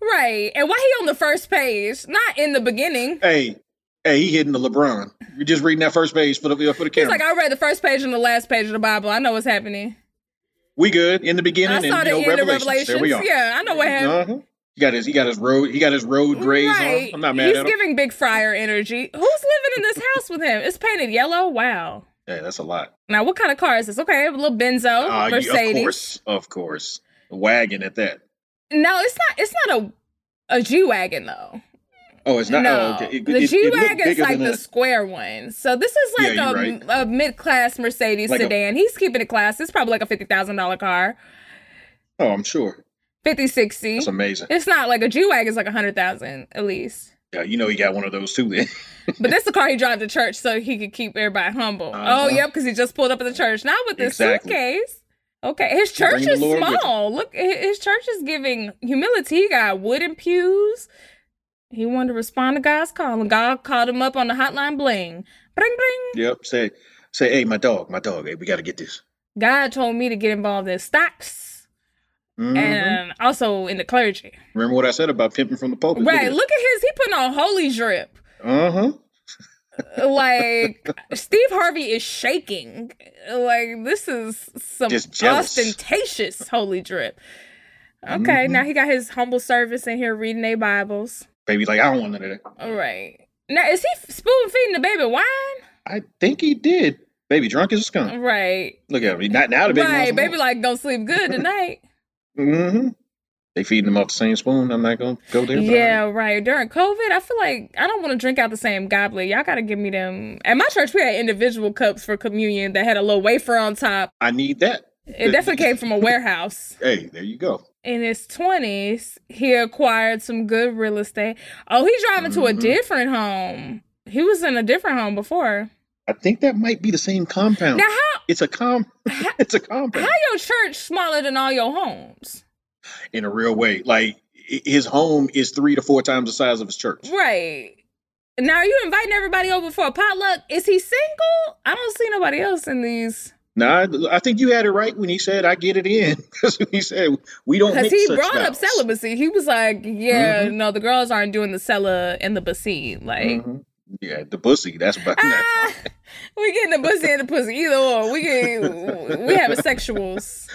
Right. And why he on the first page? Not in the beginning. Hey, hey, he hitting the LeBron. You're just reading that first page for the for the He's camera. like, I read the first page and the last page of the Bible. I know what's happening. we good in the beginning I and saw you the know end of Revelations. Revelations. There we are. Yeah, I know what happened. Uh-huh. He got his he got his road he got his road grays Right. on. I'm not mad He's at him. He's giving Big Friar energy. Who's living in this house with him? It's painted yellow. Wow. Yeah, that's a lot. Now, what kind of car is this? Okay, a little Benzo, Uh, Mercedes. Of course, of course. A wagon at that. No, it's not. It's not a a G wagon though. Oh, it's not. no, oh, okay. It- the G wagon is like the a- square one. So this is like you're a, right. a mid class Mercedes Like a- sedan. He's keeping it class. It's probably like a fifty thousand dollar car. Oh, I'm sure. 50, 60. That's amazing. It's not like a G Wagon, it's like a 100,000 at least. Yeah, you know he got one of those too then. But this is the car he drive to church so he could keep everybody humble. Uh-huh. Oh, yep, because he just pulled up at the church. Not with this Exactly. suitcase. Okay, his church is Lord with him. small. Look, his church is giving humility. He got wooden pews. He wanted to respond to God's call, and God called him up on the hotline bling. Bring, bring. yep. Say, say, hey, my dog, my dog. Hey, we got to get this. God told me to get involved in stocks Mhm. and also in the clergy. Remember what I said about pimping from the pulpit? Right, look at his, he putting on holy drip. Uh huh. like Steve Harvey is shaking. Like this is some ostentatious holy drip. Okay, Mhm. now he got his humble service in here reading their Bibles. Baby, like I don't want none of that. All right. Now is he spoon feeding the baby wine? I think he did. Baby, drunk as a skunk. Right. Look at him. Not now the baby. right. Baby like gonna sleep good tonight. Mm-hmm. They feeding him off the same spoon. I'm not gonna go there. yeah, right. During COVID, I feel like I don't want to drink out the same goblet. Y'all gotta give me them. At my church, we had individual cups for communion that had a little wafer on top. I need that. It definitely came from a warehouse. Hey, there you go. In his 20s, he acquired some good real estate. Oh, he's driving to a Mhm. different home. He was in a different home before. I think that might be the same compound. Now, how It's a com. it's a compound how your church smaller than all your homes? in a real way. Like his home is three to four times the size of his church. Right. Now, are you inviting everybody over for a potluck? Is he single? I don't see nobody else in these. Now, I, I think you had it right when he said, "I get it in," because he said we don't Because he brought up celibacy. He was like, yeah, Mhm. no, the girls aren't doing the cella and the bacy. Like, Mhm. Yeah, the pussy. That's about. ah, we getting the pussy and the pussy. Either or. We get, we having sexuals.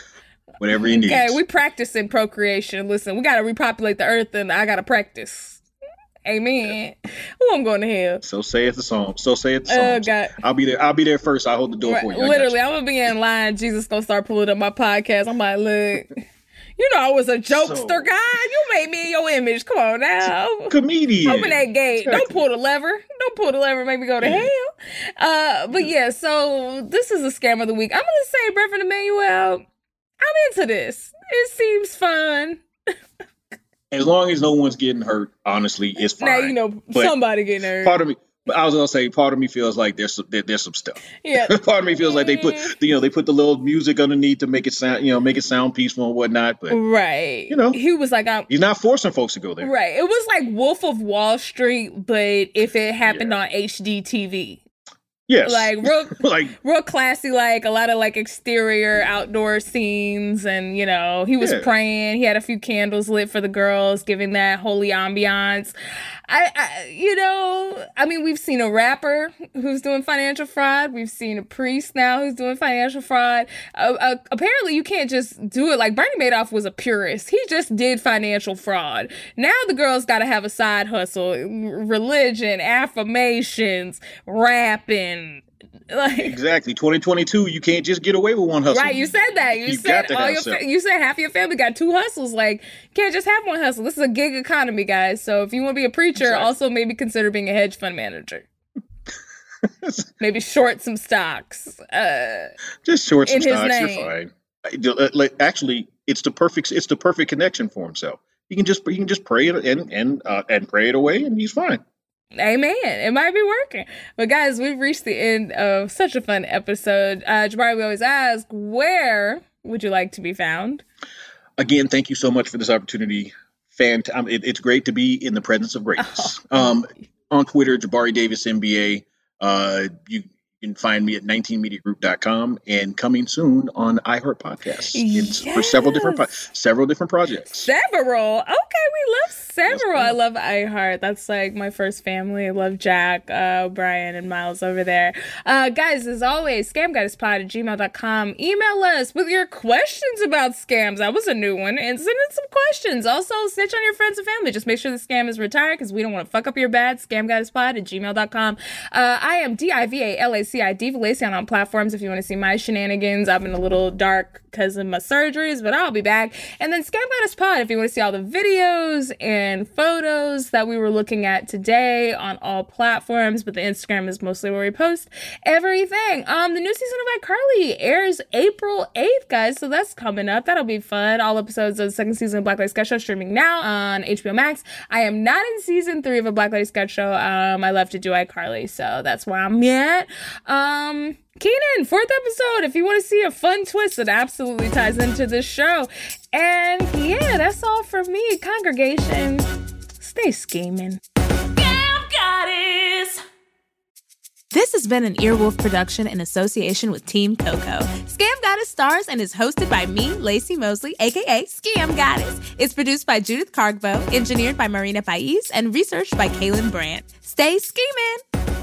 Whatever you need. Okay, we practice in procreation. Listen, we gotta repopulate the earth, and I gotta practice. Amen. Who I'm going to hell? So saith the song. So saith the song. Oh song. God. I'll be there. I'll be there first. I'll hold the door Right, for you. I Literally, you. I'm gonna be in line. Jesus gonna start pulling up my podcast. I'm like, look, you know I was a jokester, So- guy. You made me in your image. Come on now. comedian. Open that gate. Don't pull the lever. Don't pull the lever. Make me go to Yeah. hell. Uh, but yeah. So this is a scam of the week. I'm gonna say, Reverend Emmanuel, I'm into this. It seems fun. As long as no one's getting hurt, honestly, it's fine. Now you know But somebody getting hurt. Part of me, but I was gonna say, part of me feels like there's some, there, there's some stuff. yeah. part of me feels like they put, mm-hmm. you know, they put the little music underneath to make it sound, you know, make it sound peaceful and whatnot. But Right. You know. he was like, I'm he's not forcing folks to go there. right. It was like Wolf of Wall Street, but if it happened on HD TV, Yes. like real, like real classy, like a lot of like exterior outdoor scenes, and you know, he was Yeah. praying. He had a few candles lit for the girls, giving that holy ambiance. I, I, you know, I mean, we've seen a rapper who's doing financial fraud. We've seen a priest now who's doing financial fraud. Uh, uh, apparently, you can't just do it. Like Bernie Madoff was a purist. He just did financial fraud. Now the girls got to have a side hustle, religion, affirmations, rapping. Like, exactly. 2022, you can't just get away with one hustle. Right, you said that. You, You said all your fa- you said half your family got two hustles. Like, can't just have one hustle. This is a gig economy, guys. So if you want to be a preacher, Exactly. also maybe consider being a hedge fund manager. maybe short some stocks. Uh, Just short some stocks. You're fine. Uh, like, Actually, it's the perfect. It's the perfect connection for himself. He can just he can just pray it and and uh, and pray it away, and he's fine. Amen. It might be working. But guys, we've reached the end of such a fun episode. Uh Jabari, we always ask, where would you like to be found? Again, thank you so much for this opportunity. Fant- um, it, it's great to be in the presence of greatness. Um, on Twitter, Jabari Davis MBA. Uh, you can find me at 19mediagroup.com and coming soon on iHeart Podcasts. It's for several different several different projects. Several. We love several. I love iHeart. That's like my first family. I love Jack, uh, Brian, and Miles over there. Uh, guys, as always, scamgoddesspod at gmail.com. Email us with your questions about scams. That was a new one. And send in some questions. Also, snitch on your friends and family. Just make sure the scam is retired because we don't want to fuck up your bad. Scamgoddesspod at gmail.com. Uh, I am D-I-V-A-L-A-C-I-D Valacion on platforms if you want to see my shenanigans. I've been a little dark because of my surgeries, but I'll be back. And then Scam Goddess Pod if you want to see all the videos and and photos that we were looking at today on all platforms, but the Instagram is mostly where we post everything. Um, the new season of iCarly airs April 8th, guys, so that's coming up. That'll be fun. All episodes of the second season of Black Lady Sketch Show streaming now on HBO Max. I am not in season three of a Black Lady Sketch Show. Um, I love to do iCarly, so that's where I'm at. Um, Keenan, fourth episode. If you want to see a fun twist that absolutely ties into this show. And yeah, that's all for me. Congregation, stay scheming. Scam Goddess! This has been an Earwolf production in association with Team Coco. Scam Goddess stars and is hosted by me, Laci Mosley, aka Scam Goddess. It's produced by Judith Cargbo, engineered by Marina Pais, and researched by Kaelyn Brandt. Stay scheming!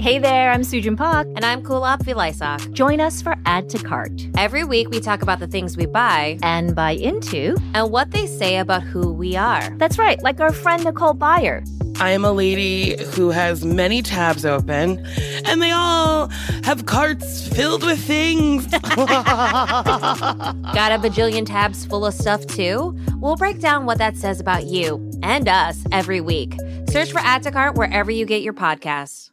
Hey there, I'm Sujin Park. And I'm Kulap Vilaysack. Join us for Add to Cart. Every week we talk about the things we buy and buy into and what they say about who we are. That's right, like our friend Nicole Byer. I am a lady who has many tabs open, and they all have carts filled with things. Got a bajillion tabs full of stuff too? We'll break down what that says about you and us every week. Search for Add to Cart wherever you get your podcasts.